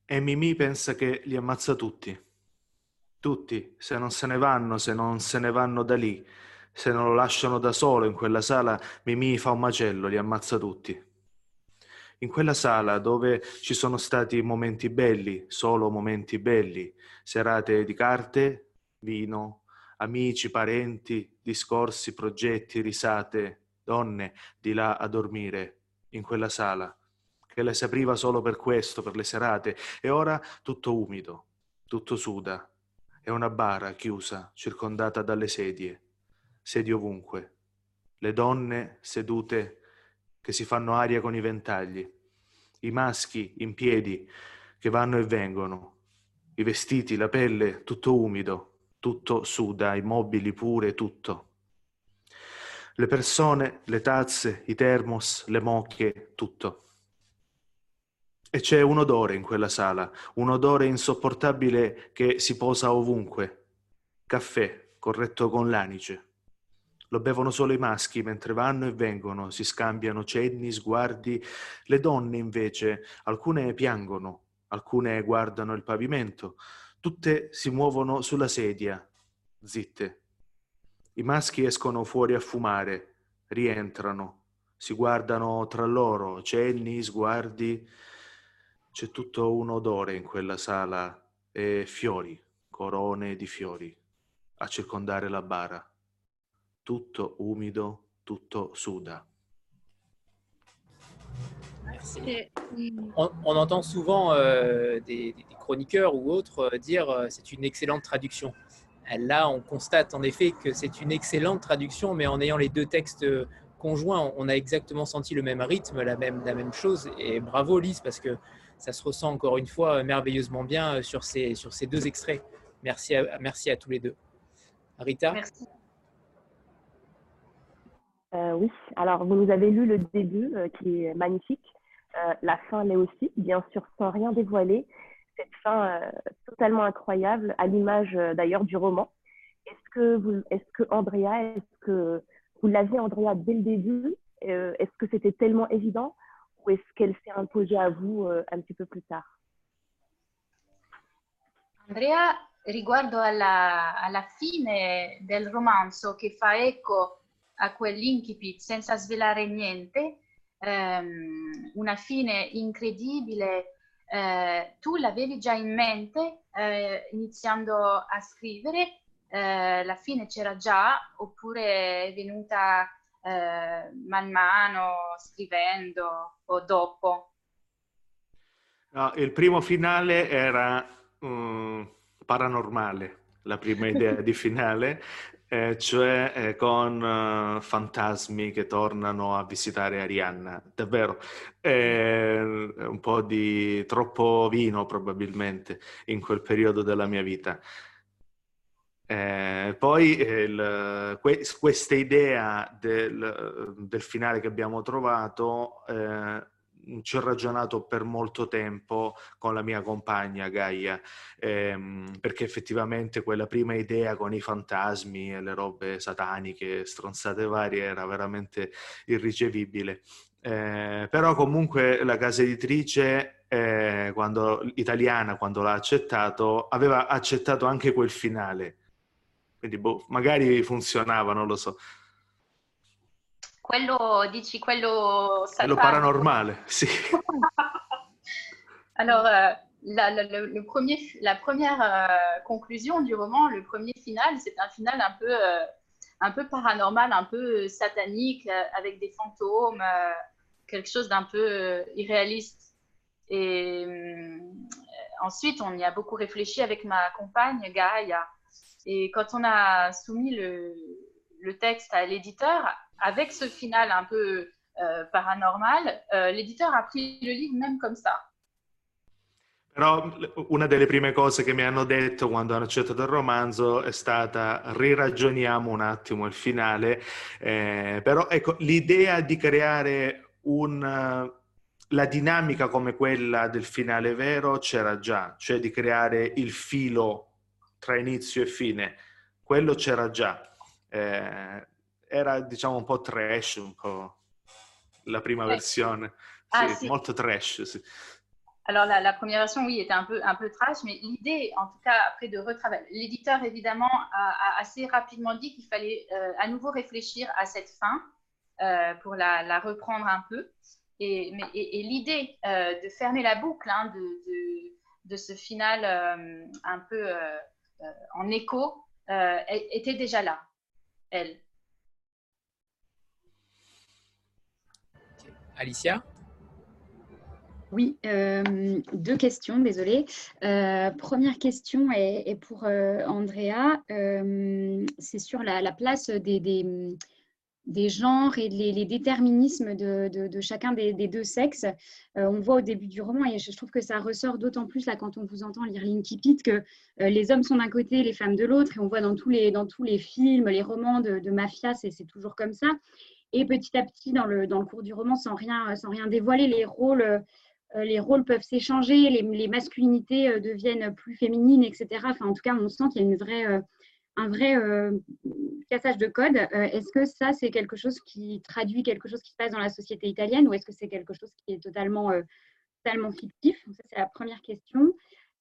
E Mimì pensa che li ammazza tutti. Tutti, se non se ne vanno, se non se ne vanno da lì, se non lo lasciano da solo in quella sala, Mimì fa un macello, li ammazza tutti. In quella sala dove ci sono stati momenti belli, solo momenti belli, serate di carte, vino, amici, parenti, discorsi, progetti, risate, donne di là a dormire, in quella sala, che le si apriva solo per questo, per le serate, e ora tutto umido, tutto suda. È una bara chiusa, circondata dalle sedie, sedie ovunque. Le donne sedute che si fanno aria con i ventagli, i maschi in piedi che vanno e vengono, i vestiti, la pelle, tutto umido, tutto suda, i mobili pure, tutto. Le persone, le tazze, i termos, le mocche, tutto. E c'è un odore in quella sala, un odore insopportabile che si posa ovunque. Caffè, corretto con l'anice. Lo bevono solo i maschi mentre vanno e vengono, si scambiano cenni, sguardi. Le donne invece, alcune piangono, alcune guardano il pavimento, tutte si muovono sulla sedia, zitte. I maschi escono fuori a fumare, rientrano, si guardano tra loro, cenni, sguardi. C'è tutto un odore in quella sala e fiori, corone di fiori, a circondare la bara. Tutto umido, tutto suda. Merci. Hum, On, on entend souvent euh, des, des- des chroniqueurs ou autres euh, dire euh, c'est une excellente traduction. Là, on constate en effet que c'est une excellente traduction, mais en ayant les deux textes conjoints, on a exactement senti le même rythme, la même, la même chose. Et bravo Lise, parce que ça se ressent encore une fois merveilleusement bien sur ces, sur ces deux extraits. Merci à, merci à tous les deux. Rita? Merci. Euh, oui, alors vous nous avez lu le début euh, qui est magnifique. Euh, la fin l'est aussi, bien sûr, sans rien dévoiler. Cette fin totalement incroyable, à l'image d'ailleurs du roman. Est-ce que, vous, est-ce que Andrea, est-ce que vous l'avez, Andrea, dès le début? Est-ce que c'était tellement évident? Ou est-ce qu'elle s'est imposée à vous un petit peu plus tard? Andrea, riguardo alla, alla fine del romanzo che fa eco a quell'incipit senza svelare niente, ehm, una fine incredibile. Eh, tu l'avevi già in mente eh, iniziando a scrivere? Eh, la fine c'era già oppure è venuta eh, man mano scrivendo o dopo? No, il primo finale era um, paranormale, la prima idea di finale, eh, cioè eh, con uh, fantasmi che tornano a visitare Arianna. Davvero, eh, un po' di troppo vino probabilmente in quel periodo della mia vita. Eh, poi il, que, questa idea del, del, finale che abbiamo trovato eh, ci ho ragionato per molto tempo con la mia compagna Gaia, ehm, perché effettivamente quella prima idea con i fantasmi e le robe sataniche, stronzate varie, era veramente irricevibile. Eh, però comunque la casa editrice, eh, quando, italiana, quando l'ha accettato, aveva accettato anche quel finale. Quindi boh, magari funzionava, non lo so. Quello, dici, quello... Quello paranormale, sì. Alors, euh, la, la, le, le premier, la première euh, conclusion du roman, le premier final, c'est un final un peu, euh, un peu paranormal, un peu satanique, avec des fantômes, quelque chose d'un peu irréaliste. Et ensuite, on y a beaucoup réfléchi avec ma compagne, Gaïa. Et quand on a soumis le, le texte à l'éditeur, avec ce final un peu euh, paranormal, euh, l'éditeur ha pris le livre même comme ça. Però una delle prime cose che mi hanno detto quando hanno accettato il romanzo è stata riragioniamo un attimo il finale, eh, però ecco l'idea di creare un, la dinamica come quella del finale vero c'era già, cioè di creare il filo tra inizio e fine, quello c'era già. Eh, era diciamo un po' trash, un po' la prima Ouais. versione. Ah, Sì, sì. molto trash, sì. Alors, la, la première version, oui, était un peu, un peu trash, mais l'idée, en tout cas, après de retravailler, l'éditeur, évidemment, a, a assez rapidement dit qu'il fallait euh, à nouveau réfléchir à cette fin euh, pour la, la reprendre un peu. Et, mais- et- et l'idée euh, de fermer la boucle hein, de, de, de ce final un peu en écho était déjà là, elle. Alicia Oui, euh, deux questions, désolée. Euh, première question est, est pour euh, Andrea. Euh, c'est sur la, la place des, des, des genres et les, déterminismes de, chacun des, deux sexes. Euh, on voit au début du roman, et je trouve que ça ressort d'autant plus là quand on vous entend lire Linkipit, que euh, les hommes sont d'un côté, les femmes de l'autre, et on voit dans tous les, dans tous les films, les romans de, de mafia, c'est toujours comme ça. Et petit à petit, dans le, dans le cours du roman, sans rien, sans rien dévoiler, les rôles, euh, les rôles peuvent s'échanger, les, masculinités deviennent plus féminines, etc. Enfin, en tout cas, on sent qu'il y a une vraie, un vrai euh, cassage de code. Euh, est-ce que ça, c'est quelque chose qui traduit quelque chose qui se passe dans la société italienne ou est-ce que c'est quelque chose qui est totalement, euh, totalement fictif? Ça, c'est la première question.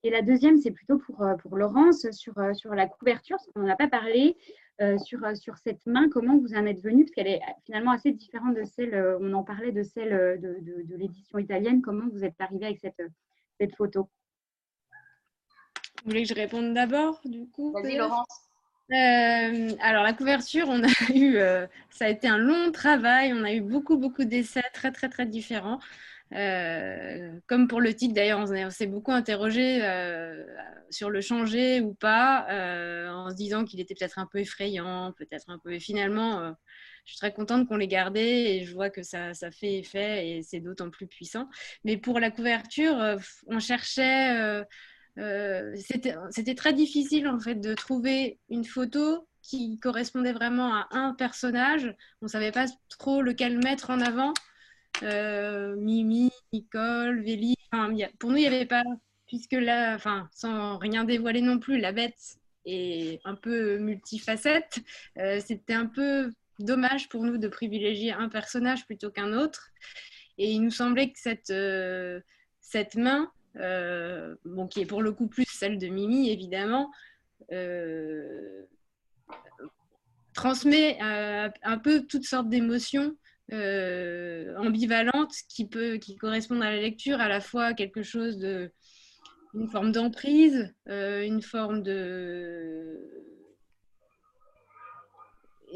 Et la deuxième, c'est plutôt pour, pour Laurence sur, sur la couverture, parce qu'on n'en a pas parlé, euh, sur, sur cette main, comment vous en êtes venu, parce qu'elle est finalement assez différente de celle, on en parlait de celle de, de- de l'édition italienne, comment vous êtes arrivé avec cette, cette photo? Vous voulez que je réponde d'abord, du coup? Vas-y, Laurence. Euh, alors la couverture, on a eu, euh, ça a été un long travail, on a eu beaucoup beaucoup d'essais très très très différents. Euh, comme pour le titre d'ailleurs, on s'est- beaucoup interrogé sur le changer ou pas, en se disant qu'il était peut-être un peu effrayant, peut-être un peu. Et finalement, je suis très contente qu'on l'ait gardé et je vois que ça, ça fait effet et c'est d'autant plus puissant. Mais pour la couverture, on cherchait. Euh, euh, c'était très difficile en fait de trouver une photo qui correspondait vraiment à un personnage. On ne savait pas trop lequel mettre en avant. Mimi, Nicole, Véli. pour nous, il n'y avait pas, puisque là, enfin, sans rien dévoiler non plus, la bête est un peu multifacette. C'était un peu dommage pour nous de privilégier un personnage plutôt qu'un autre. Et il nous semblait que cette, cette main, bon, qui est pour le coup plus celle de Mimi, évidemment, transmet euh, un peu toutes sortes d'émotions euh, ambivalentes qui, peut, qui correspondent à la lecture, à la fois quelque chose de une forme d'emprise, euh, une forme de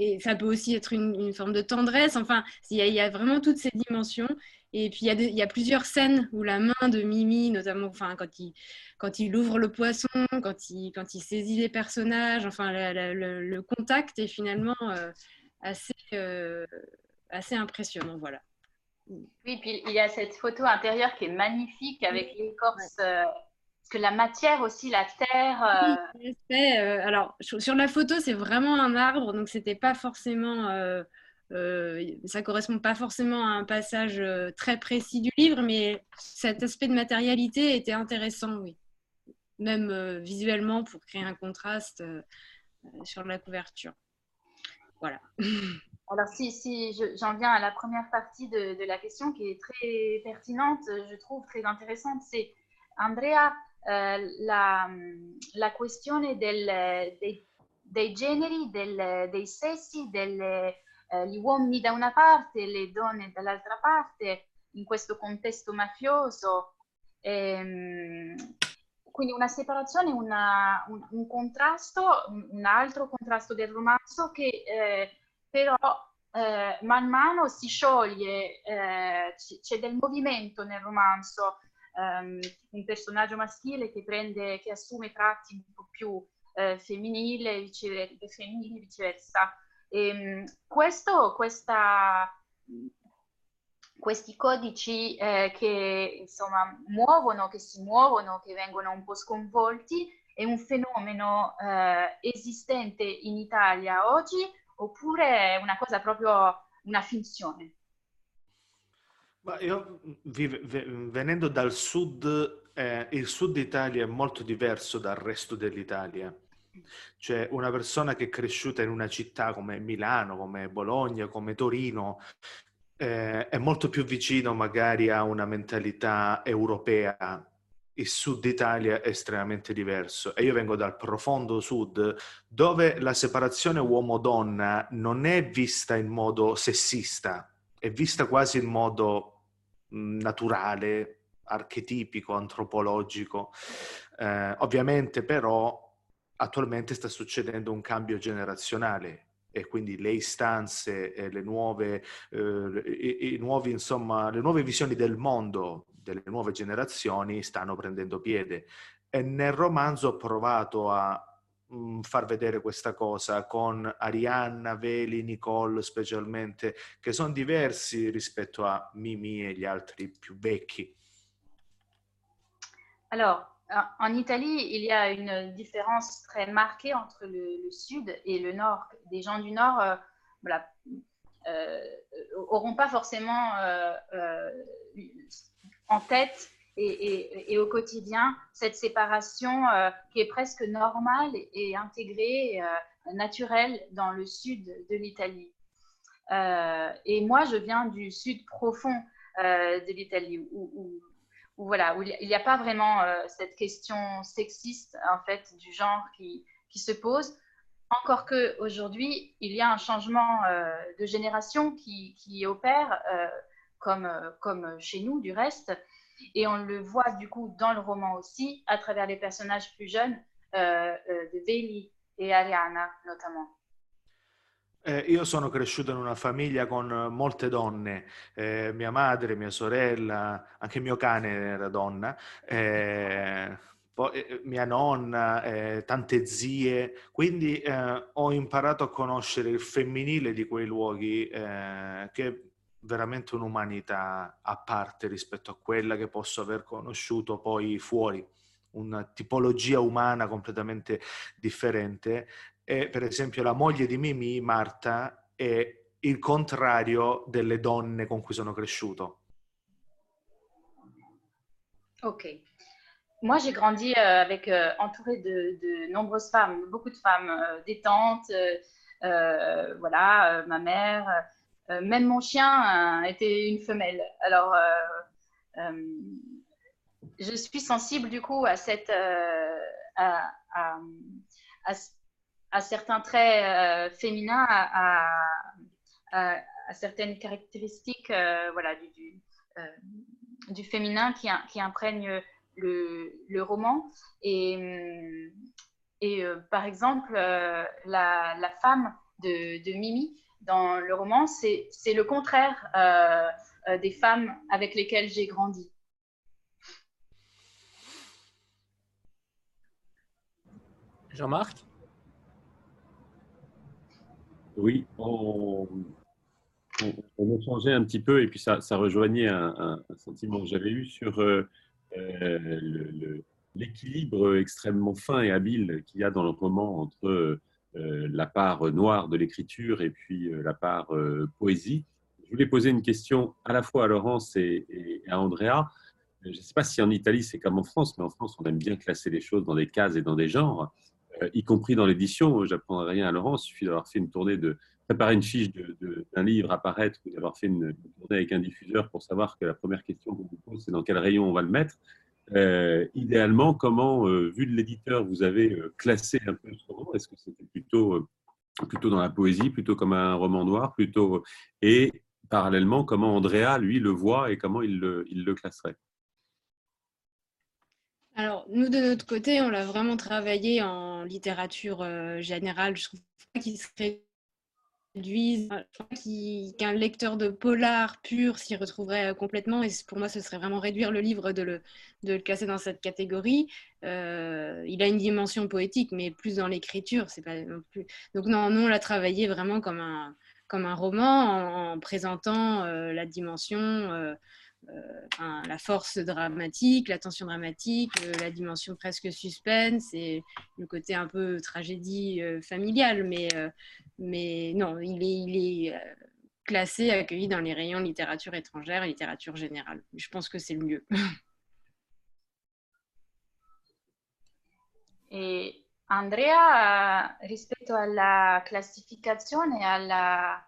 et ça peut aussi être une, forme de tendresse. Enfin, il y, a, vraiment toutes ces dimensions. Et puis, il y, a plusieurs scènes où la main de Mimi, notamment enfin, quand, il, quand il ouvre le poisson, quand il, quand il saisit les personnages, enfin, le, contact est finalement euh, assez, euh, assez impressionnant. Voilà. Oui, puis il y a cette photo intérieure qui est magnifique avec l'écorce. Euh, parce que la matière aussi, la terre. alors, sur la photo, c'est vraiment un arbre, donc c'était pas forcément euh, ça correspond pas forcément à un passage euh, très précis du livre, mais cet aspect de matérialité était intéressant, oui. Même euh, visuellement pour créer un contraste sur la couverture. Voilà. Alors, si, si j'en viens à la première partie de, la question qui est très pertinente, je trouve très intéressante, c'est Andrea, la, la question del, dei, dei generi, del, dei sessi, delle eh, gli uomini da una parte e le donne dall'altra parte in questo contesto mafioso. Ehm, quindi una separazione, una, un, un, contrasto, un, altro contrasto del romanzo che eh, però eh, man mano si scioglie, eh, c'è del movimento nel romanzo, um, un personaggio maschile che, prende, che assume tratti un po' più eh, femminile, viceversa, femminili viceversa. E, ehm, questo, questa, questi codici eh, che insomma muovono, che si muovono, che vengono un po' sconvolti, è un fenomeno eh, esistente in Italia oggi oppure è una cosa proprio una finzione? Ma io venendo dal sud, eh, il sud Italia è molto diverso dal resto dell'Italia. Cioè una persona che è cresciuta in una città come Milano, come Bologna, come Torino, eh, è molto più vicino magari a una mentalità europea. Il sud Italia è estremamente diverso e io vengo dal profondo sud dove la separazione uomo-donna non è vista in modo sessista, è vista quasi in modo mh, naturale, archetipico, antropologico. Eh, ovviamente però attualmente sta succedendo un cambio generazionale e quindi le istanze, e le nuove, eh, i, i nuovi, insomma, le nuove visioni del mondo delle nuove generazioni stanno prendendo piede. E nel romanzo ho provato a mh, mm, far vedere questa cosa con Arianna, Veli, Nicole specialmente, che sono diversi rispetto a Mimi e gli altri più vecchi. Allora, En Italie, il y a une différence très marquée entre le, sud et le nord. Des gens du nord euh, voilà, euh, pas forcément euh, en tête et, au quotidien cette séparation qui est presque normale et intégrée, naturelle dans le sud de l'Italie. et moi, je viens du sud profond de l'Italie, voilà, où il n'y a pas vraiment euh, cette question sexiste en fait du genre qui, qui se pose. Encore que aujourd'hui, il y a un changement euh, de génération qui, qui opère, euh, comme, comme chez nous du reste, et on le voit du coup dans le roman aussi, à travers les personnages plus jeunes de Bailey et Ariana notamment. Eh, io sono cresciuto in una famiglia con molte donne, eh, mia madre, mia sorella, anche mio cane era donna, eh, poi, eh, mia nonna, eh, tante zie, quindi eh, ho imparato a conoscere il femminile di quei luoghi che è veramente un'umanità a parte rispetto a quella che posso aver conosciuto poi fuori. Una tipologia umana completamente differente e per esempio la moglie di Mimì, Marta, è il contrario delle donne con cui sono cresciuto. Ok. Moi, j'ai grandi euh, avec, euh, entourée de, de, nombreuses femmes, beaucoup de femmes, euh, des tantes, euh, voilà, ma mère, même mon chien était une femelle. Alors, je suis sensible du coup à cette, à, à, à, certains traits féminins, à, certaines caractéristiques, voilà, du, du, féminin qui, qui imprègnent le, roman. Et, hum, euh, par exemple, euh, la, femme de, Mimi dans le roman, c'est le contraire euh, des femmes avec lesquelles j'ai grandi. Jean-Marc? Oui, on, on, a changé un petit peu et puis ça, rejoignait un, sentiment que j'avais eu sur euh, l'équilibre extrêmement fin et habile qu'il y a dans le roman entre euh, la part noire de l'écriture et puis euh, la part poésie. Je voulais poser une question à la fois à Laurence et, à Andrea. Je ne sais pas si en Italie c'est comme en France, mais en France on aime bien classer les choses dans des cases et dans des genres, y compris dans l'édition. J'apprendrai rien à Laurence, il suffit d'avoir fait une tournée de, préparer une fiche d'un livre à paraître ou d'avoir fait une, tournée avec un diffuseur pour savoir que la première question qu'on vous pose, c'est dans quel rayon on va le mettre. Euh, idéalement, comment, euh, vu de l'éditeur, vous avez euh, classé un peu ce roman? Est-ce que c'était plutôt, plutôt dans la poésie, plutôt comme un roman noir, plutôt et parallèlement, comment Andrea, lui, le voit et comment il le classerait? Alors, nous, de notre côté, on l'a vraiment travaillé en littérature générale. Je trouve qu'il serait qu'un lecteur de polar pur s'y retrouverait euh, complètement. Et pour moi, ce serait vraiment réduire le livre de le, de le classer dans cette catégorie. Euh, il a une dimension poétique, mais plus dans l'écriture. C'est pas plus... Donc non, nous, on l'a travaillé vraiment comme un, comme un roman en, présentant euh, la dimension euh, la force dramatique, la tension dramatique, euh, la dimension presque suspense et le côté un peu tragédie euh, familiale. Mais, mais non, il est, il est classé, accueilli dans les rayons littérature étrangère et littérature générale. Je pense que c'est le mieux. Et Andrea, rispetto alla classificazione, alla,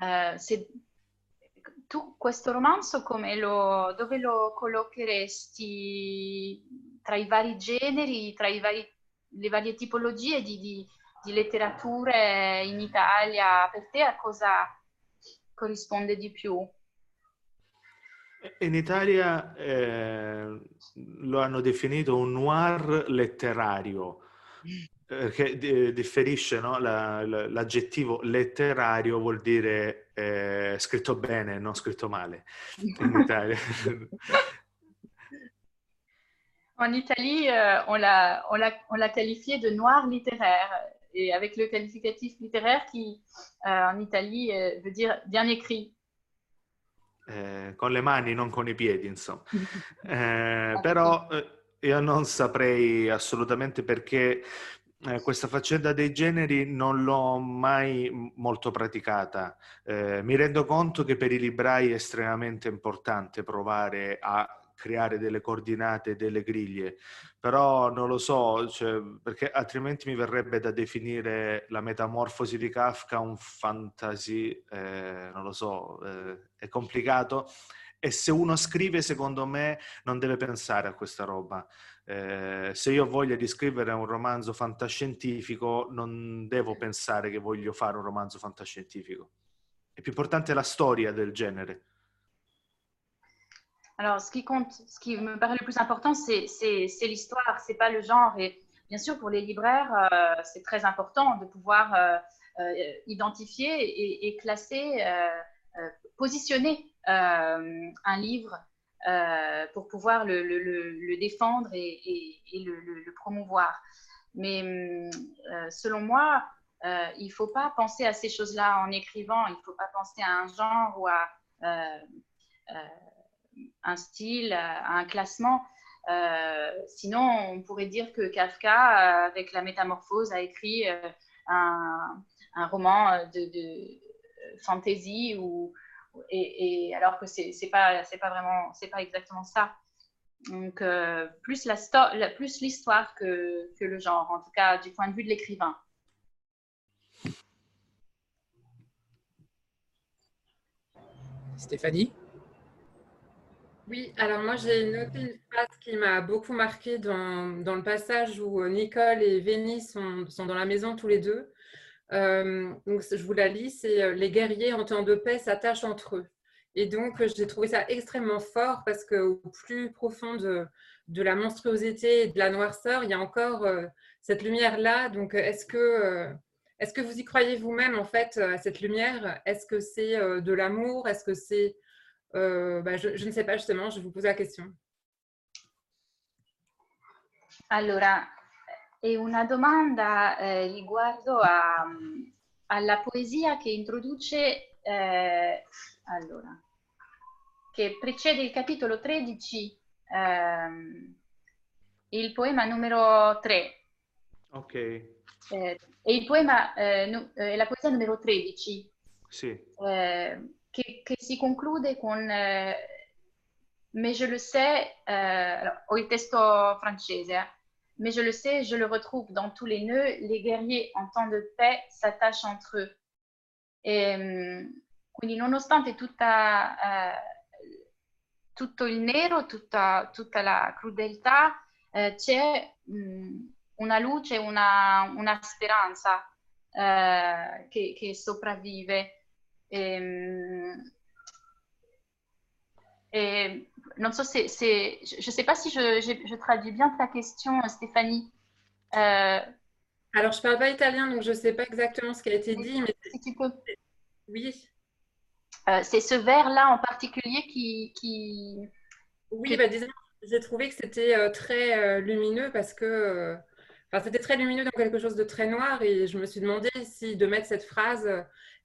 uh, se tu questo romanzo lo, dove lo collocheresti tra i vari generi, tra vari, le varie tipologie di, di, di letterature in Italia? Per te a cosa corrisponde di più? In Italia eh, lo hanno definito un noir letterario, eh, che differisce no? la, la, l'aggettivo letterario vuol dire eh, scritto bene, non scritto male in Italia. En Italie, euh, on, l'a, on, l'a, on l'a qualifié de noir littéraire, et avec le qualificatif littéraire qui, euh, en Italie, euh, veut dire bien écrit. Eh, con le mani, non con i piedi, insomma. Eh, però eh, io non saprei assolutamente perché eh, questa faccenda dei generi non l'ho mai molto praticata. Eh, mi rendo conto che per i librai è estremamente importante provare a creare delle coordinate, delle griglie, però non lo so, cioè, perché altrimenti mi verrebbe da definire la metamorfosi di Kafka un fantasy, eh, non lo so, eh, è complicato. E se uno scrive, secondo me, non deve pensare a questa roba. Eh, se io ho voglia di scrivere un romanzo fantascientifico, non devo pensare che voglio fare un romanzo fantascientifico. È più importante la storia del genere. Alors, ce qui compte, ce qui me paraît le plus important, c'est l'histoire, c'est pas le genre. Et bien sûr, pour les libraires, euh, c'est très important de pouvoir euh, euh, identifier et, et classer, euh, euh, positionner un livre euh, pour pouvoir le, défendre et, le, promouvoir. Mais euh, selon moi, euh, il ne faut pas penser à ces choses-là en écrivant, il ne faut pas penser à un genre ou à un style, à un classement. sinon, on pourrait dire que Kafka, avec la métamorphose, a écrit un, un, roman de, de fantasy ou et, alors que c'est c'est pas c'est pas vraiment c'est pas exactement ça. Donc plus la, la plus l'histoire que, que le genre, en tout cas du point de vue de l'écrivain. Stéphanie? Oui, alors moi j'ai noté une phrase qui m'a beaucoup marquée dans, dans, le passage où euh, Nicole et Vénie sont, sont, dans la maison tous les deux. Euh, donc je vous la lis, c'est euh, Les guerriers en temps de paix s'attachent entre eux. Et donc j'ai trouvé ça extrêmement fort parce qu'au plus profond de, de, la monstruosité et de la noirceur, il y a encore cette lumière-là. Donc est-ce que, est-ce que vous y croyez vous-même en fait à cette lumière? Est-ce que c'est de l'amour? Est-ce que c'est euh, bah, je, je, ne sais pas justement, je vous pose la question. Allora, è una domanda eh, riguardo a, alla poesia che introduce, eh, allora, che precede il capitolo 13, eh, il poema numero 3. Ok. Eh, e il poema, eh, nu, eh, la poesia numero 13. Sì. Eh, che, che si conclude con Mais je le sais, ho il testo francese, eh? Mais je le sais, je le retrouve dans tous les nœuds, les guerriers en temps de paix s'attachent entre eux. E, quindi nonostante tutta, eh, tutto il nero, tutta, tutta la crudeltà, eh, c'è mh, una luce, una, una speranza eh, che, che sopravvive. Et, et non sais, c'est, je ne sais pas si je, je, je, traduis bien ta question, Stéphanie. Euh, Alors, je ne parle pas italien, donc je ne sais pas exactement ce qui a été dit. Mais... Si tu peux. Oui. Euh, c'est ce vers-là en particulier qui. qui... Oui, que... bah, disons, j'ai trouvé que c'était euh, très lumineux parce que. Enfin, c'était très lumineux dans quelque chose de très noir et je me suis demandé si de mettre cette phrase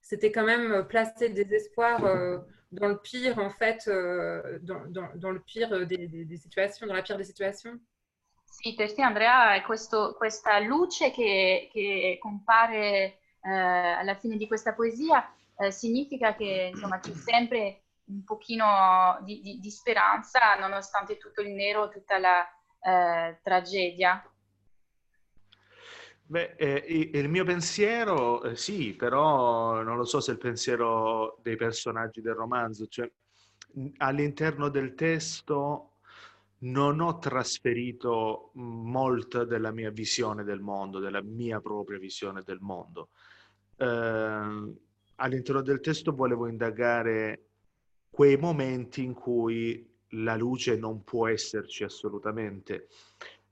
c'était quand même placer des espoirs euh, dans le pire, en fait, euh, dans, dans, dans, le pire des, des, des, situations, dans la pire des situations. Sì, per te Andrea, questo, questa luce che, che compare eh, alla fine di questa poesia eh, significa che insomma, c'è sempre un pochino di, di, di, speranza nonostante tutto il nero, tutta la eh, tragedia. Beh, eh, il mio pensiero, eh, sì, però non lo so se è il pensiero dei personaggi del romanzo, cioè all'interno del testo non ho trasferito molta della mia visione del mondo, della mia propria visione del mondo. Eh, all'interno del testo volevo indagare quei momenti in cui la luce non può esserci assolutamente.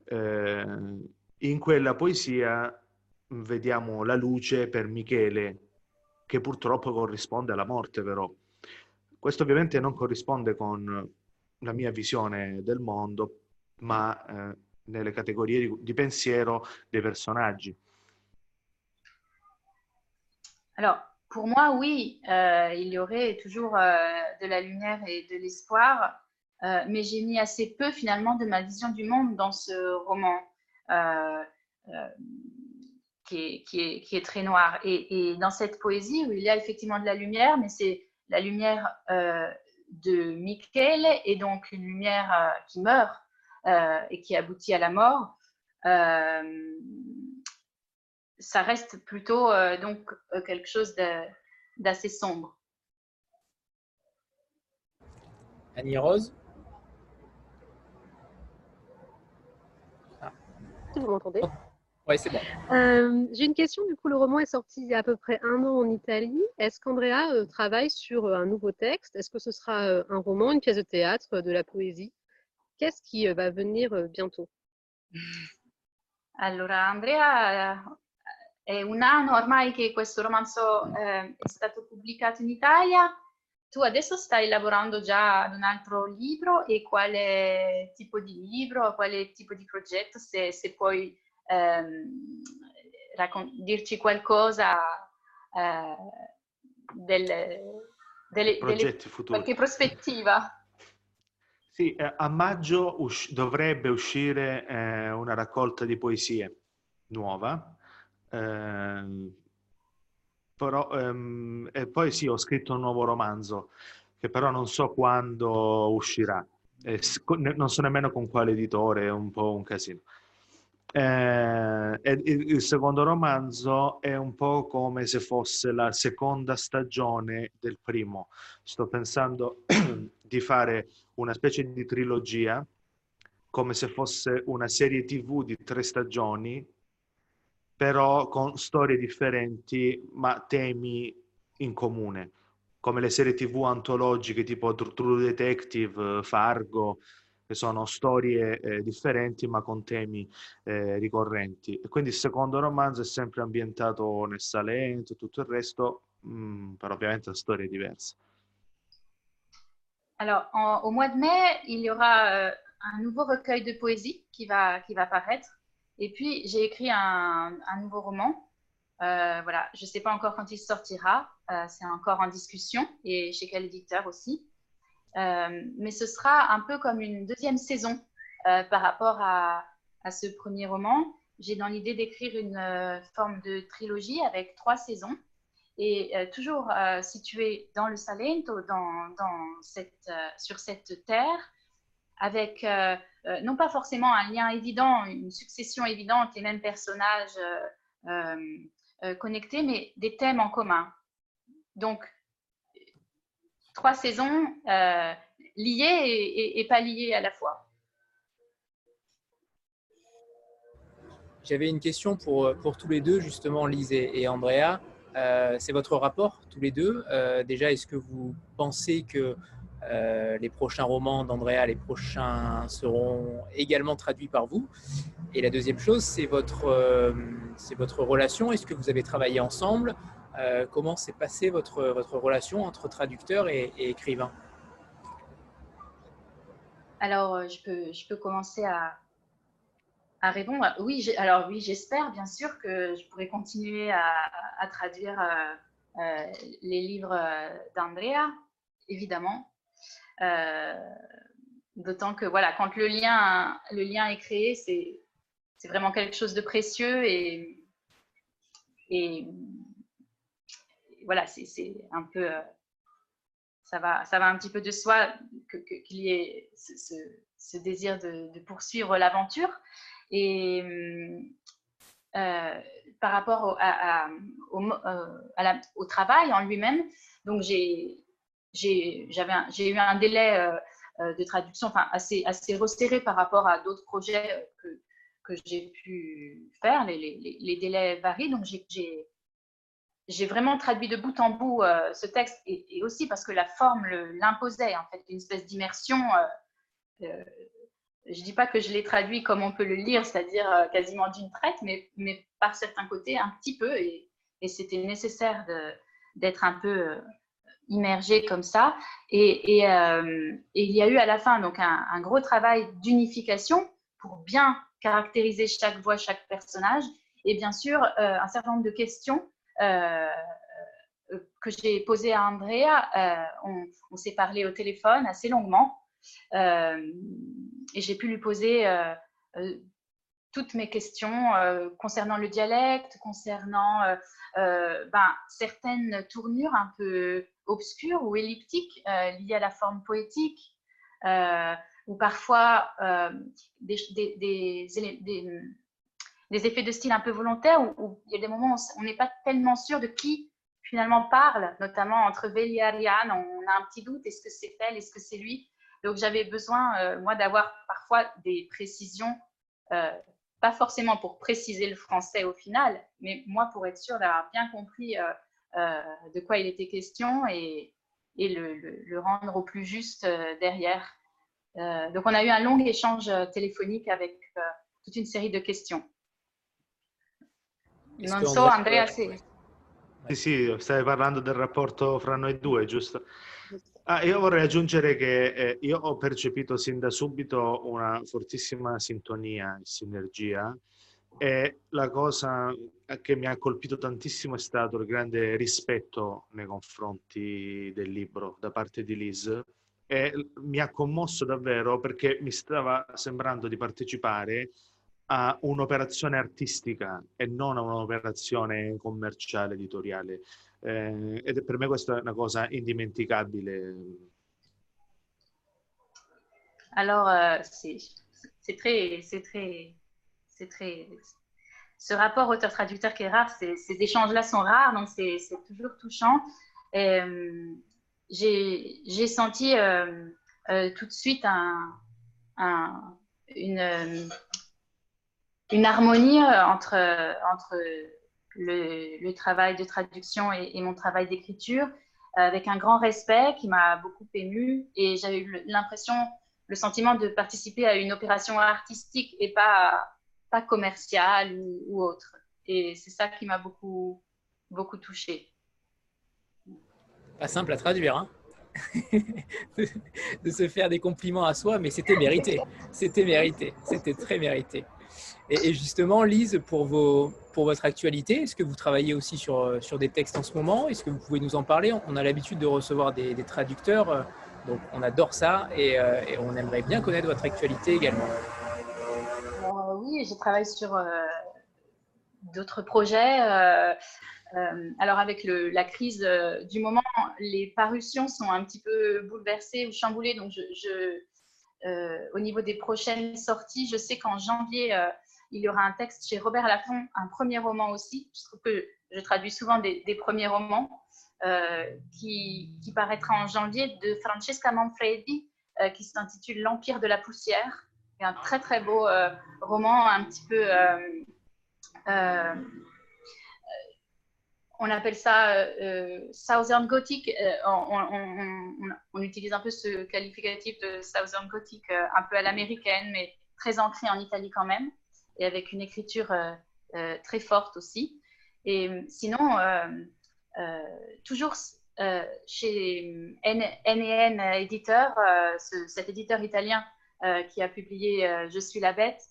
Eh, in quella poesia vediamo la luce per Michele, che purtroppo corrisponde alla morte però. Questo ovviamente non corrisponde con la mia visione del mondo, ma eh, nelle categorie di, di, pensiero des personnages. Alors, pour moi, oui, euh, il y aurait toujours euh, de la lumière et de l'espoir, euh, mais j'ai mis assez peu finalement de ma vision du monde dans ce roman. Euh, euh, qui, est, très noir. Et, dans cette poésie où il y a effectivement de la lumière, mais c'est la lumière euh, de Michel et donc une lumière qui meurt et qui aboutit à la mort, ça reste plutôt donc quelque chose d'assez sombre. Annie Rose? Vous m'entendez Oui, c'est bon. Euh, j'ai une question. Du coup, le roman est sorti il y a à peu près un an en Italie. Est-ce qu'Andrea euh, travaille sur euh, un nouveau texte? Est-ce que ce sera un roman, une pièce de théâtre, de la poésie? Qu'est-ce qui va venir bientôt? Allora, Andrea, è un anno ormai che questo romanzo eh, è stato pubblicato in Italia. Tu adesso stai lavorando già ad un altro libro e quale tipo di libro, quale tipo di progetto, se, se puoi ehm, dirci qualcosa eh, delle, delle, delle qualche prospettiva. Sì, eh, a maggio us- dovrebbe uscire eh, una raccolta di poesie nuova. Eh, però, ehm, e poi sì, ho scritto un nuovo romanzo che però non so quando uscirà. E non so nemmeno con quale editore, è un po' un casino. Eh, il secondo romanzo è un po' come se fosse la seconda stagione del primo. Sto pensando di fare una specie di trilogia, come se fosse una serie tv di tre stagioni, però con storie differenti, ma temi in comune, come le serie tv antologiche tipo True Detective, Fargo, che sono storie eh, differenti ma con temi eh, ricorrenti. E quindi il secondo romanzo è sempre ambientato nel Salento e tutto il resto, mh, mm, però ovviamente storie diverse. Alors, en, au mois de mai, il y aura euh, un nouveau recueil de poésie qui va, qui va paraître. Et puis, j'ai écrit un, nouveau roman. Euh, voilà, je ne sais pas encore quand il sortira. Euh, c'est encore en discussion et chez quel éditeur aussi. Euh, mais ce sera un peu comme une deuxième saison par rapport à, ce premier roman. J'ai dans l'idée d'écrire une forme de trilogie avec trois saisons et toujours située dans le Salento, dans, cette, sur cette terre, avec non pas forcément un lien évident, une succession évidente, les mêmes personnages connectés, mais des thèmes en commun. Donc, trois saisons euh, liées et, pas liées à la fois. J'avais une question pour, pour tous les deux, justement, Lise et, Andrea. Euh, c'est votre rapport, tous les deux. Euh, déjà, est-ce que vous pensez que les prochains romans d'Andrea, les prochains seront également traduits par vous Et la deuxième chose, c'est votre, c'est votre relation. Est-ce que vous avez travaillé ensemble? Euh, comment s'est passée votre, votre relation entre traducteur et, écrivain? Alors, euh, je peux, je peux commencer à, à répondre. Oui, alors oui, j'espère bien sûr que je pourrai continuer à, traduire euh, les livres d'Andrea, évidemment. D'autant que voilà, quand le lien, le lien est créé, c'est vraiment quelque chose de précieux et, et voilà, c'est un peu, euh, ça, va, ça va un petit peu de soi qu'il y ait ce, désir de, poursuivre l'aventure. Et euh, par rapport au, euh, au, travail en lui-même, donc j'ai eu un délai de traduction enfin, assez, assez resserré par rapport à d'autres projets que, que j'ai pu faire. Les, délais varient, donc j'ai j'ai vraiment traduit de bout en bout euh, ce texte et, aussi parce que la forme l'imposait, en fait, une espèce d'immersion. Euh, euh, je ne dis pas que je l'ai traduit comme on peut le lire, c'est-à-dire quasiment d'une traite, mais, mais, par certains côtés un petit peu, et, et c'était nécessaire d'être un peu immergé comme ça. Et, et, il y a eu à la fin donc un, gros travail d'unification pour bien caractériser chaque voix, chaque personnage, et bien sûr un certain nombre de questions euh, que j'ai posé à Andrea. Euh, on, s'est parlé au téléphone assez longuement euh, et j'ai pu lui poser toutes mes questions concernant le dialecte, concernant ben, certaines tournures un peu obscures ou elliptiques liées à la forme poétique, ou parfois des, des, effets de style un peu volontaires où, il y a des moments où on n'est pas tellement sûr de qui finalement parle, notamment entre Veli et Ariane, on a un petit doute, est-ce que c'est elle, est-ce que c'est lui? Donc j'avais besoin, euh, moi, d'avoir parfois des précisions, euh, pas forcément pour préciser le français au final, mais moi pour être sûr d'avoir bien compris euh, de quoi il était question et, et le, le, rendre au plus juste derrière. donc on a eu un long échange téléphonique avec toute une série de questions. Non so, Andrea, sì. Sì, sì, stai parlando del rapporto fra noi due, giusto? Ah, io vorrei aggiungere che eh, io ho percepito sin da subito una fortissima sintonia e sinergia e la cosa che mi ha colpito tantissimo è stato il grande rispetto nei confronti del libro da parte di Liz e mi ha commosso davvero perché mi stava sembrando di partecipare a un'operazione artistica e non a un'operazione commerciale, editoriale. eh, ed per me questa è una cosa indimenticabile. Alors, euh, c'est très, c'est très, c'est très, ce rapport auteur-traducteur qui est rare, ces, échanges-là sont rares, donc c'est toujours touchant. Euh, j'ai senti euh, euh, tout de suite un, un, une, harmonie entre, le, travail de traduction et, mon travail d'écriture, avec un grand respect qui m'a beaucoup ému et j'avais eu l'impression, le sentiment de participer à une opération artistique et pas, pas commerciale ou, autre. Et c'est ça qui m'a beaucoup, beaucoup touchée. Pas simple à traduire, hein de se faire des compliments à soi, mais c'était mérité. C'était mérité. C'était très mérité. Et, justement, Lise, pour, vos, pour votre actualité, est-ce que vous travaillez aussi sur, sur des textes en ce moment? Est-ce que vous pouvez nous en parler? On a l'habitude de recevoir des, traducteurs, euh, donc on adore ça euh, et, on aimerait bien connaître votre actualité également. Je travaille sur euh, d'autres projets. Euh, euh, alors avec la crise du moment, les parutions sont un petit peu bouleversées ou chamboulées. Donc au niveau des prochaines sorties, je sais qu'en janvier, il y aura un texte chez Robert Laffont, un premier roman aussi. Je trouve que je traduis souvent des, premiers romans qui, qui, paraîtra en janvier de Francesca Manfredi, qui s'intitule L'Empire de la poussière. Un très très beau roman, un petit peu on appelle ça euh, Southern Gothic. Euh, on, on, on, on, utilise un peu ce qualificatif de Southern Gothic euh, un peu à l'américaine, mais très ancré en Italie quand même, et avec une écriture euh, euh, très forte aussi. Et sinon, toujours chez N&N Éditeur, ce, cet éditeur italien qui a publié Je suis la bête,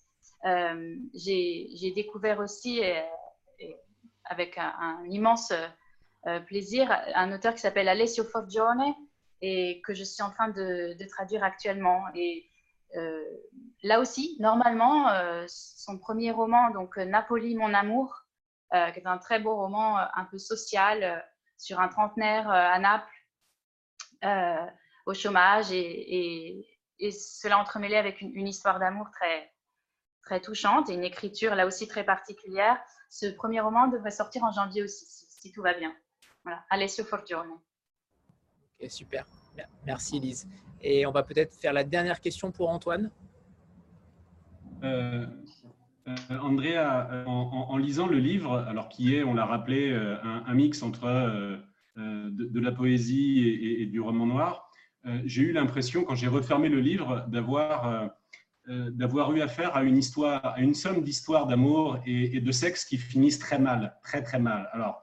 j'ai découvert aussi avec un, immense euh, plaisir, un auteur qui s'appelle Alessio Forgione et que je suis en train de, traduire actuellement. Et euh, là aussi, normalement, euh, son premier roman, donc Napoli, mon amour, euh, qui est un très beau roman un peu social sur un trentenaire à Naples, au chômage, et, et, cela entremêlé avec une, une histoire d'amour très, très touchante et une écriture là aussi très particulière. Ce premier roman devrait sortir en janvier aussi, si, si tout va bien. Voilà, Alessio Forgione. Okay, super, merci Elise. Et on va peut-être faire la dernière question pour Antoine. Euh, euh, Andrea, euh, en, en, lisant le livre, alors qui est, on l'a rappelé, euh, un, un, mix entre euh, de, de, la poésie et, et, et, du roman noir, j'ai eu l'impression, quand j'ai refermé le livre, d'avoir euh, d'avoir eu affaire à une histoire, à une somme d'histoires d'amour et, de sexe qui finissent très mal, très très mal. Alors,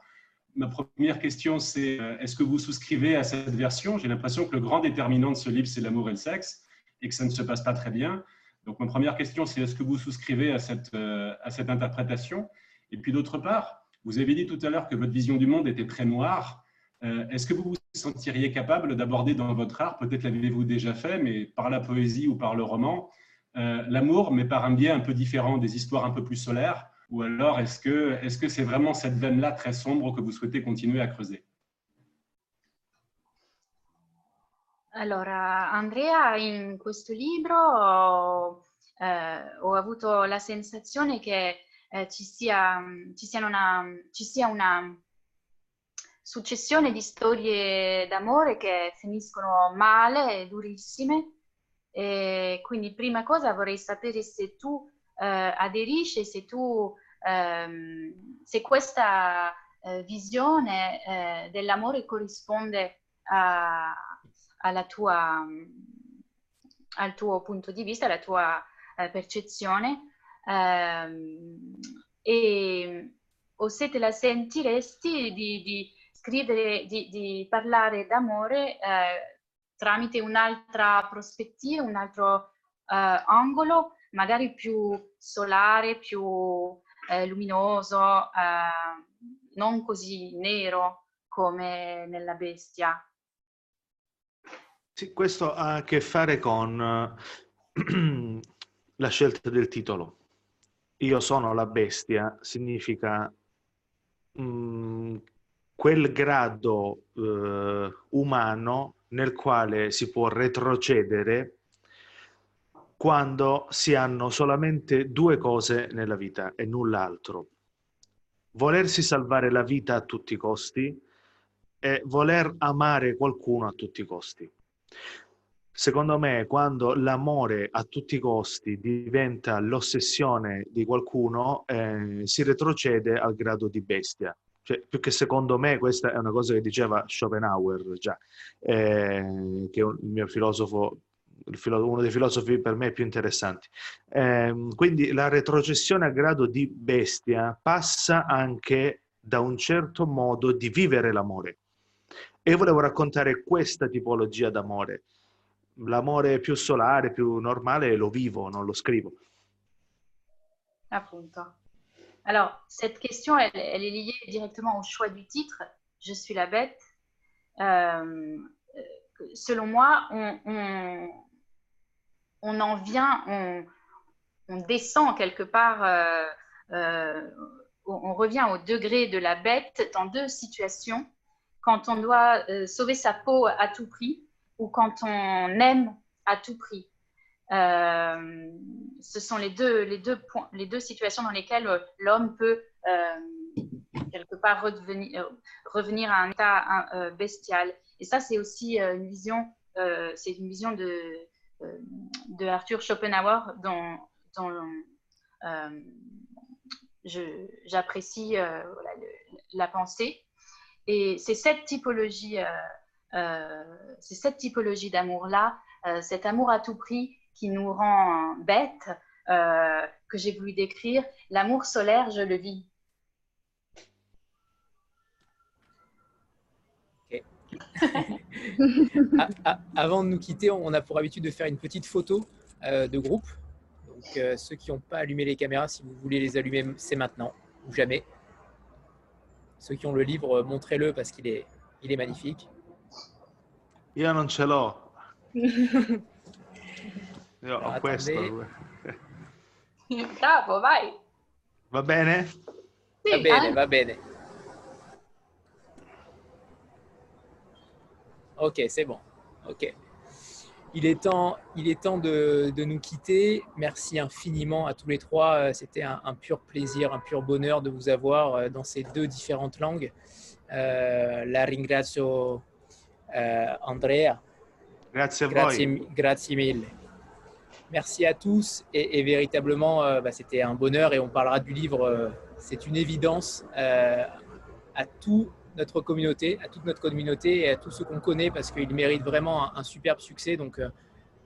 ma première question, c'est euh, est-ce que vous souscrivez à cette version? J'ai l'impression que le grand déterminant de ce livre, c'est l'amour et le sexe, et que ça ne se passe pas très bien. Donc, ma première question, c'est est-ce que vous souscrivez à cette, euh, à cette interprétation? Et puis, d'autre part, vous avez dit tout à l'heure que votre vision du monde était très noire. Est-ce que vous vous sentiriez capable d'aborder dans votre art, peut-être l'avez-vous déjà fait, mais par la poésie ou par le roman, euh, l'amour, mais par un biais un peu différent, des histoires un peu plus solaires Ou alors est-ce que c'est vraiment cette veine-là très sombre que vous souhaitez continuer à creuser? Allora, Andrea, in questo libro eh, ho avuto la sensazione che eh, ci, sia, ci, una, ci sia una successione di storie d'amore che finiscono male durissime. E quindi prima cosa vorrei sapere se tu eh, aderisci, se tu ehm, se questa eh, visione eh, dell'amore corrisponde a, tua, al tuo punto di vista, alla tua eh, percezione. Ehm, e o se te la sentiresti di, di scrivere, di, di parlare d'amore eh, tramite un'altra prospettiva, un altro uh, angolo, magari più solare, più eh, luminoso, uh, non così nero come nella bestia. Sì, questo ha a che fare con la scelta del titolo. Io sono la bestia significa mh, mm, quel grado eh, umano nel quale si può retrocedere quando si hanno solamente due cose nella vita e null'altro. Volersi salvare la vita a tutti i costi e voler amare qualcuno a tutti i costi. Secondo me, quando l'amore a tutti i costi diventa l'ossessione di qualcuno, eh, si retrocede al grado di bestia. Cioè, più che secondo me, questa è una cosa che diceva Schopenhauer già, eh, che è il mio filosofo uno dei filosofi per me più interessanti. Eh, quindi la retrocessione a grado di bestia passa anche da un certo modo di vivere l'amore. E volevo raccontare questa tipologia d'amore. L'amore più solare, più normale, lo vivo, non lo scrivo. Appunto. Alors, cette question, elle, est liée directement au choix du titre, Je suis la bête. Euh, selon moi, on, en vient, on, descend quelque part, euh, euh, on revient au degré de la bête dans deux situations. Quand on doit sauver sa peau à tout prix ou quand on aime à tout prix. Euh, ce sont les deux, les, deux points, les deux situations dans lesquelles euh, l'homme peut euh, quelque part redevenir, revenir à un état bestial. Et ça, c'est aussi une vision, c'est une vision de, de Arthur Schopenhauer dont, dont j'apprécie la pensée. Et c'est cette typologie, c'est cette typologie d'amour-là, cet amour à tout prix qui nous rend bêtes, euh, que j'ai voulu décrire. L'amour solaire, je le vis. ah, ah, avant de nous quitter, on a pour habitude de faire une petite photo euh, de groupe. Donc, euh, ceux qui n'ont pas allumé les caméras, si vous voulez les allumer, c'est maintenant ou jamais. Ceux qui ont le livre, montrez-le parce qu'il est, il est magnifique. Ce l'ho. Io ho questo. Capo, vai. Va bene? Sì, va bene, eh? va bene. Ok, c'est bon. Ok. Il est temps, il est temps de, de, nous quitter. Merci infiniment à tous les trois. C'était un, un, pur plaisir, un pur bonheur de vous avoir euh, dans ces deux différentes langues. Euh, la ringrazio euh, Andrea. Grazie a grazie, voi. Grazie mille. Merci à tous et, et véritablement, euh, bah, c'était un bonheur et on parlera du livre. Euh, c'est une évidence euh, à toute notre communauté, à toute notre communauté et à tous ceux qu'on connaît parce qu'il mérite vraiment un, un superbe succès. Donc, euh,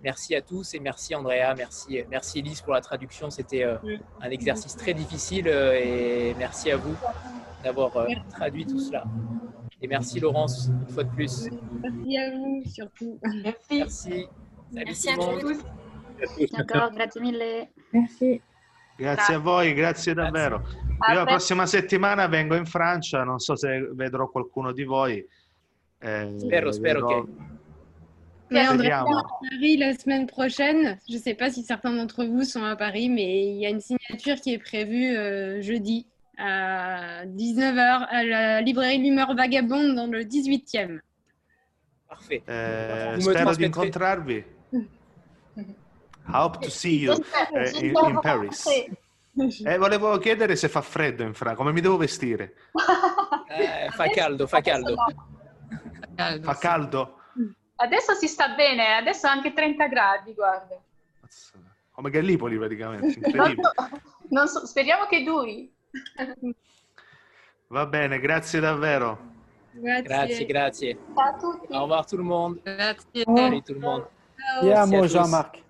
merci à tous et merci Andrea, merci, merci Elise pour la traduction. C'était euh, un exercice très difficile et merci à vous d'avoir traduit tout cela. Et merci Laurence, une fois de plus. Merci à vous surtout. Merci. Merci. Salut Merci tout à tous. D'accord, grazie mille. Merci. Grazie a voi, grazie davvero. A Io la prossima settimana vengo in Francia, non so se vedrò qualcuno di voi. Eh, Spero, spero vedrò- che Mais André à Paris la semaine prochaine. Je ne sais pas si certains d'entre vous sont à Paris, mais il y a une signature qui est prévue euh, jeudi à 19h à la librairie L'Humeur Vagabonde dans le 18e. Parfait. Vous me spero di incontrarvi. I hope to see you eh, in, in Paris. Eh, volevo chiedere se fa freddo in Francia, come mi devo vestire? Eh, fa caldo, fa caldo. Fa caldo? Adesso si sta bene, adesso anche 30 gradi, guarda. Come Gallipoli praticamente, Non incredibile. so- non so- speriamo che duri. Va bene, grazie davvero. Grazie, grazie. Ciao a tutti. Au revoir tout le monde. Grazie. Salut tout le monde. Ciao. Merci à Andiamo tous.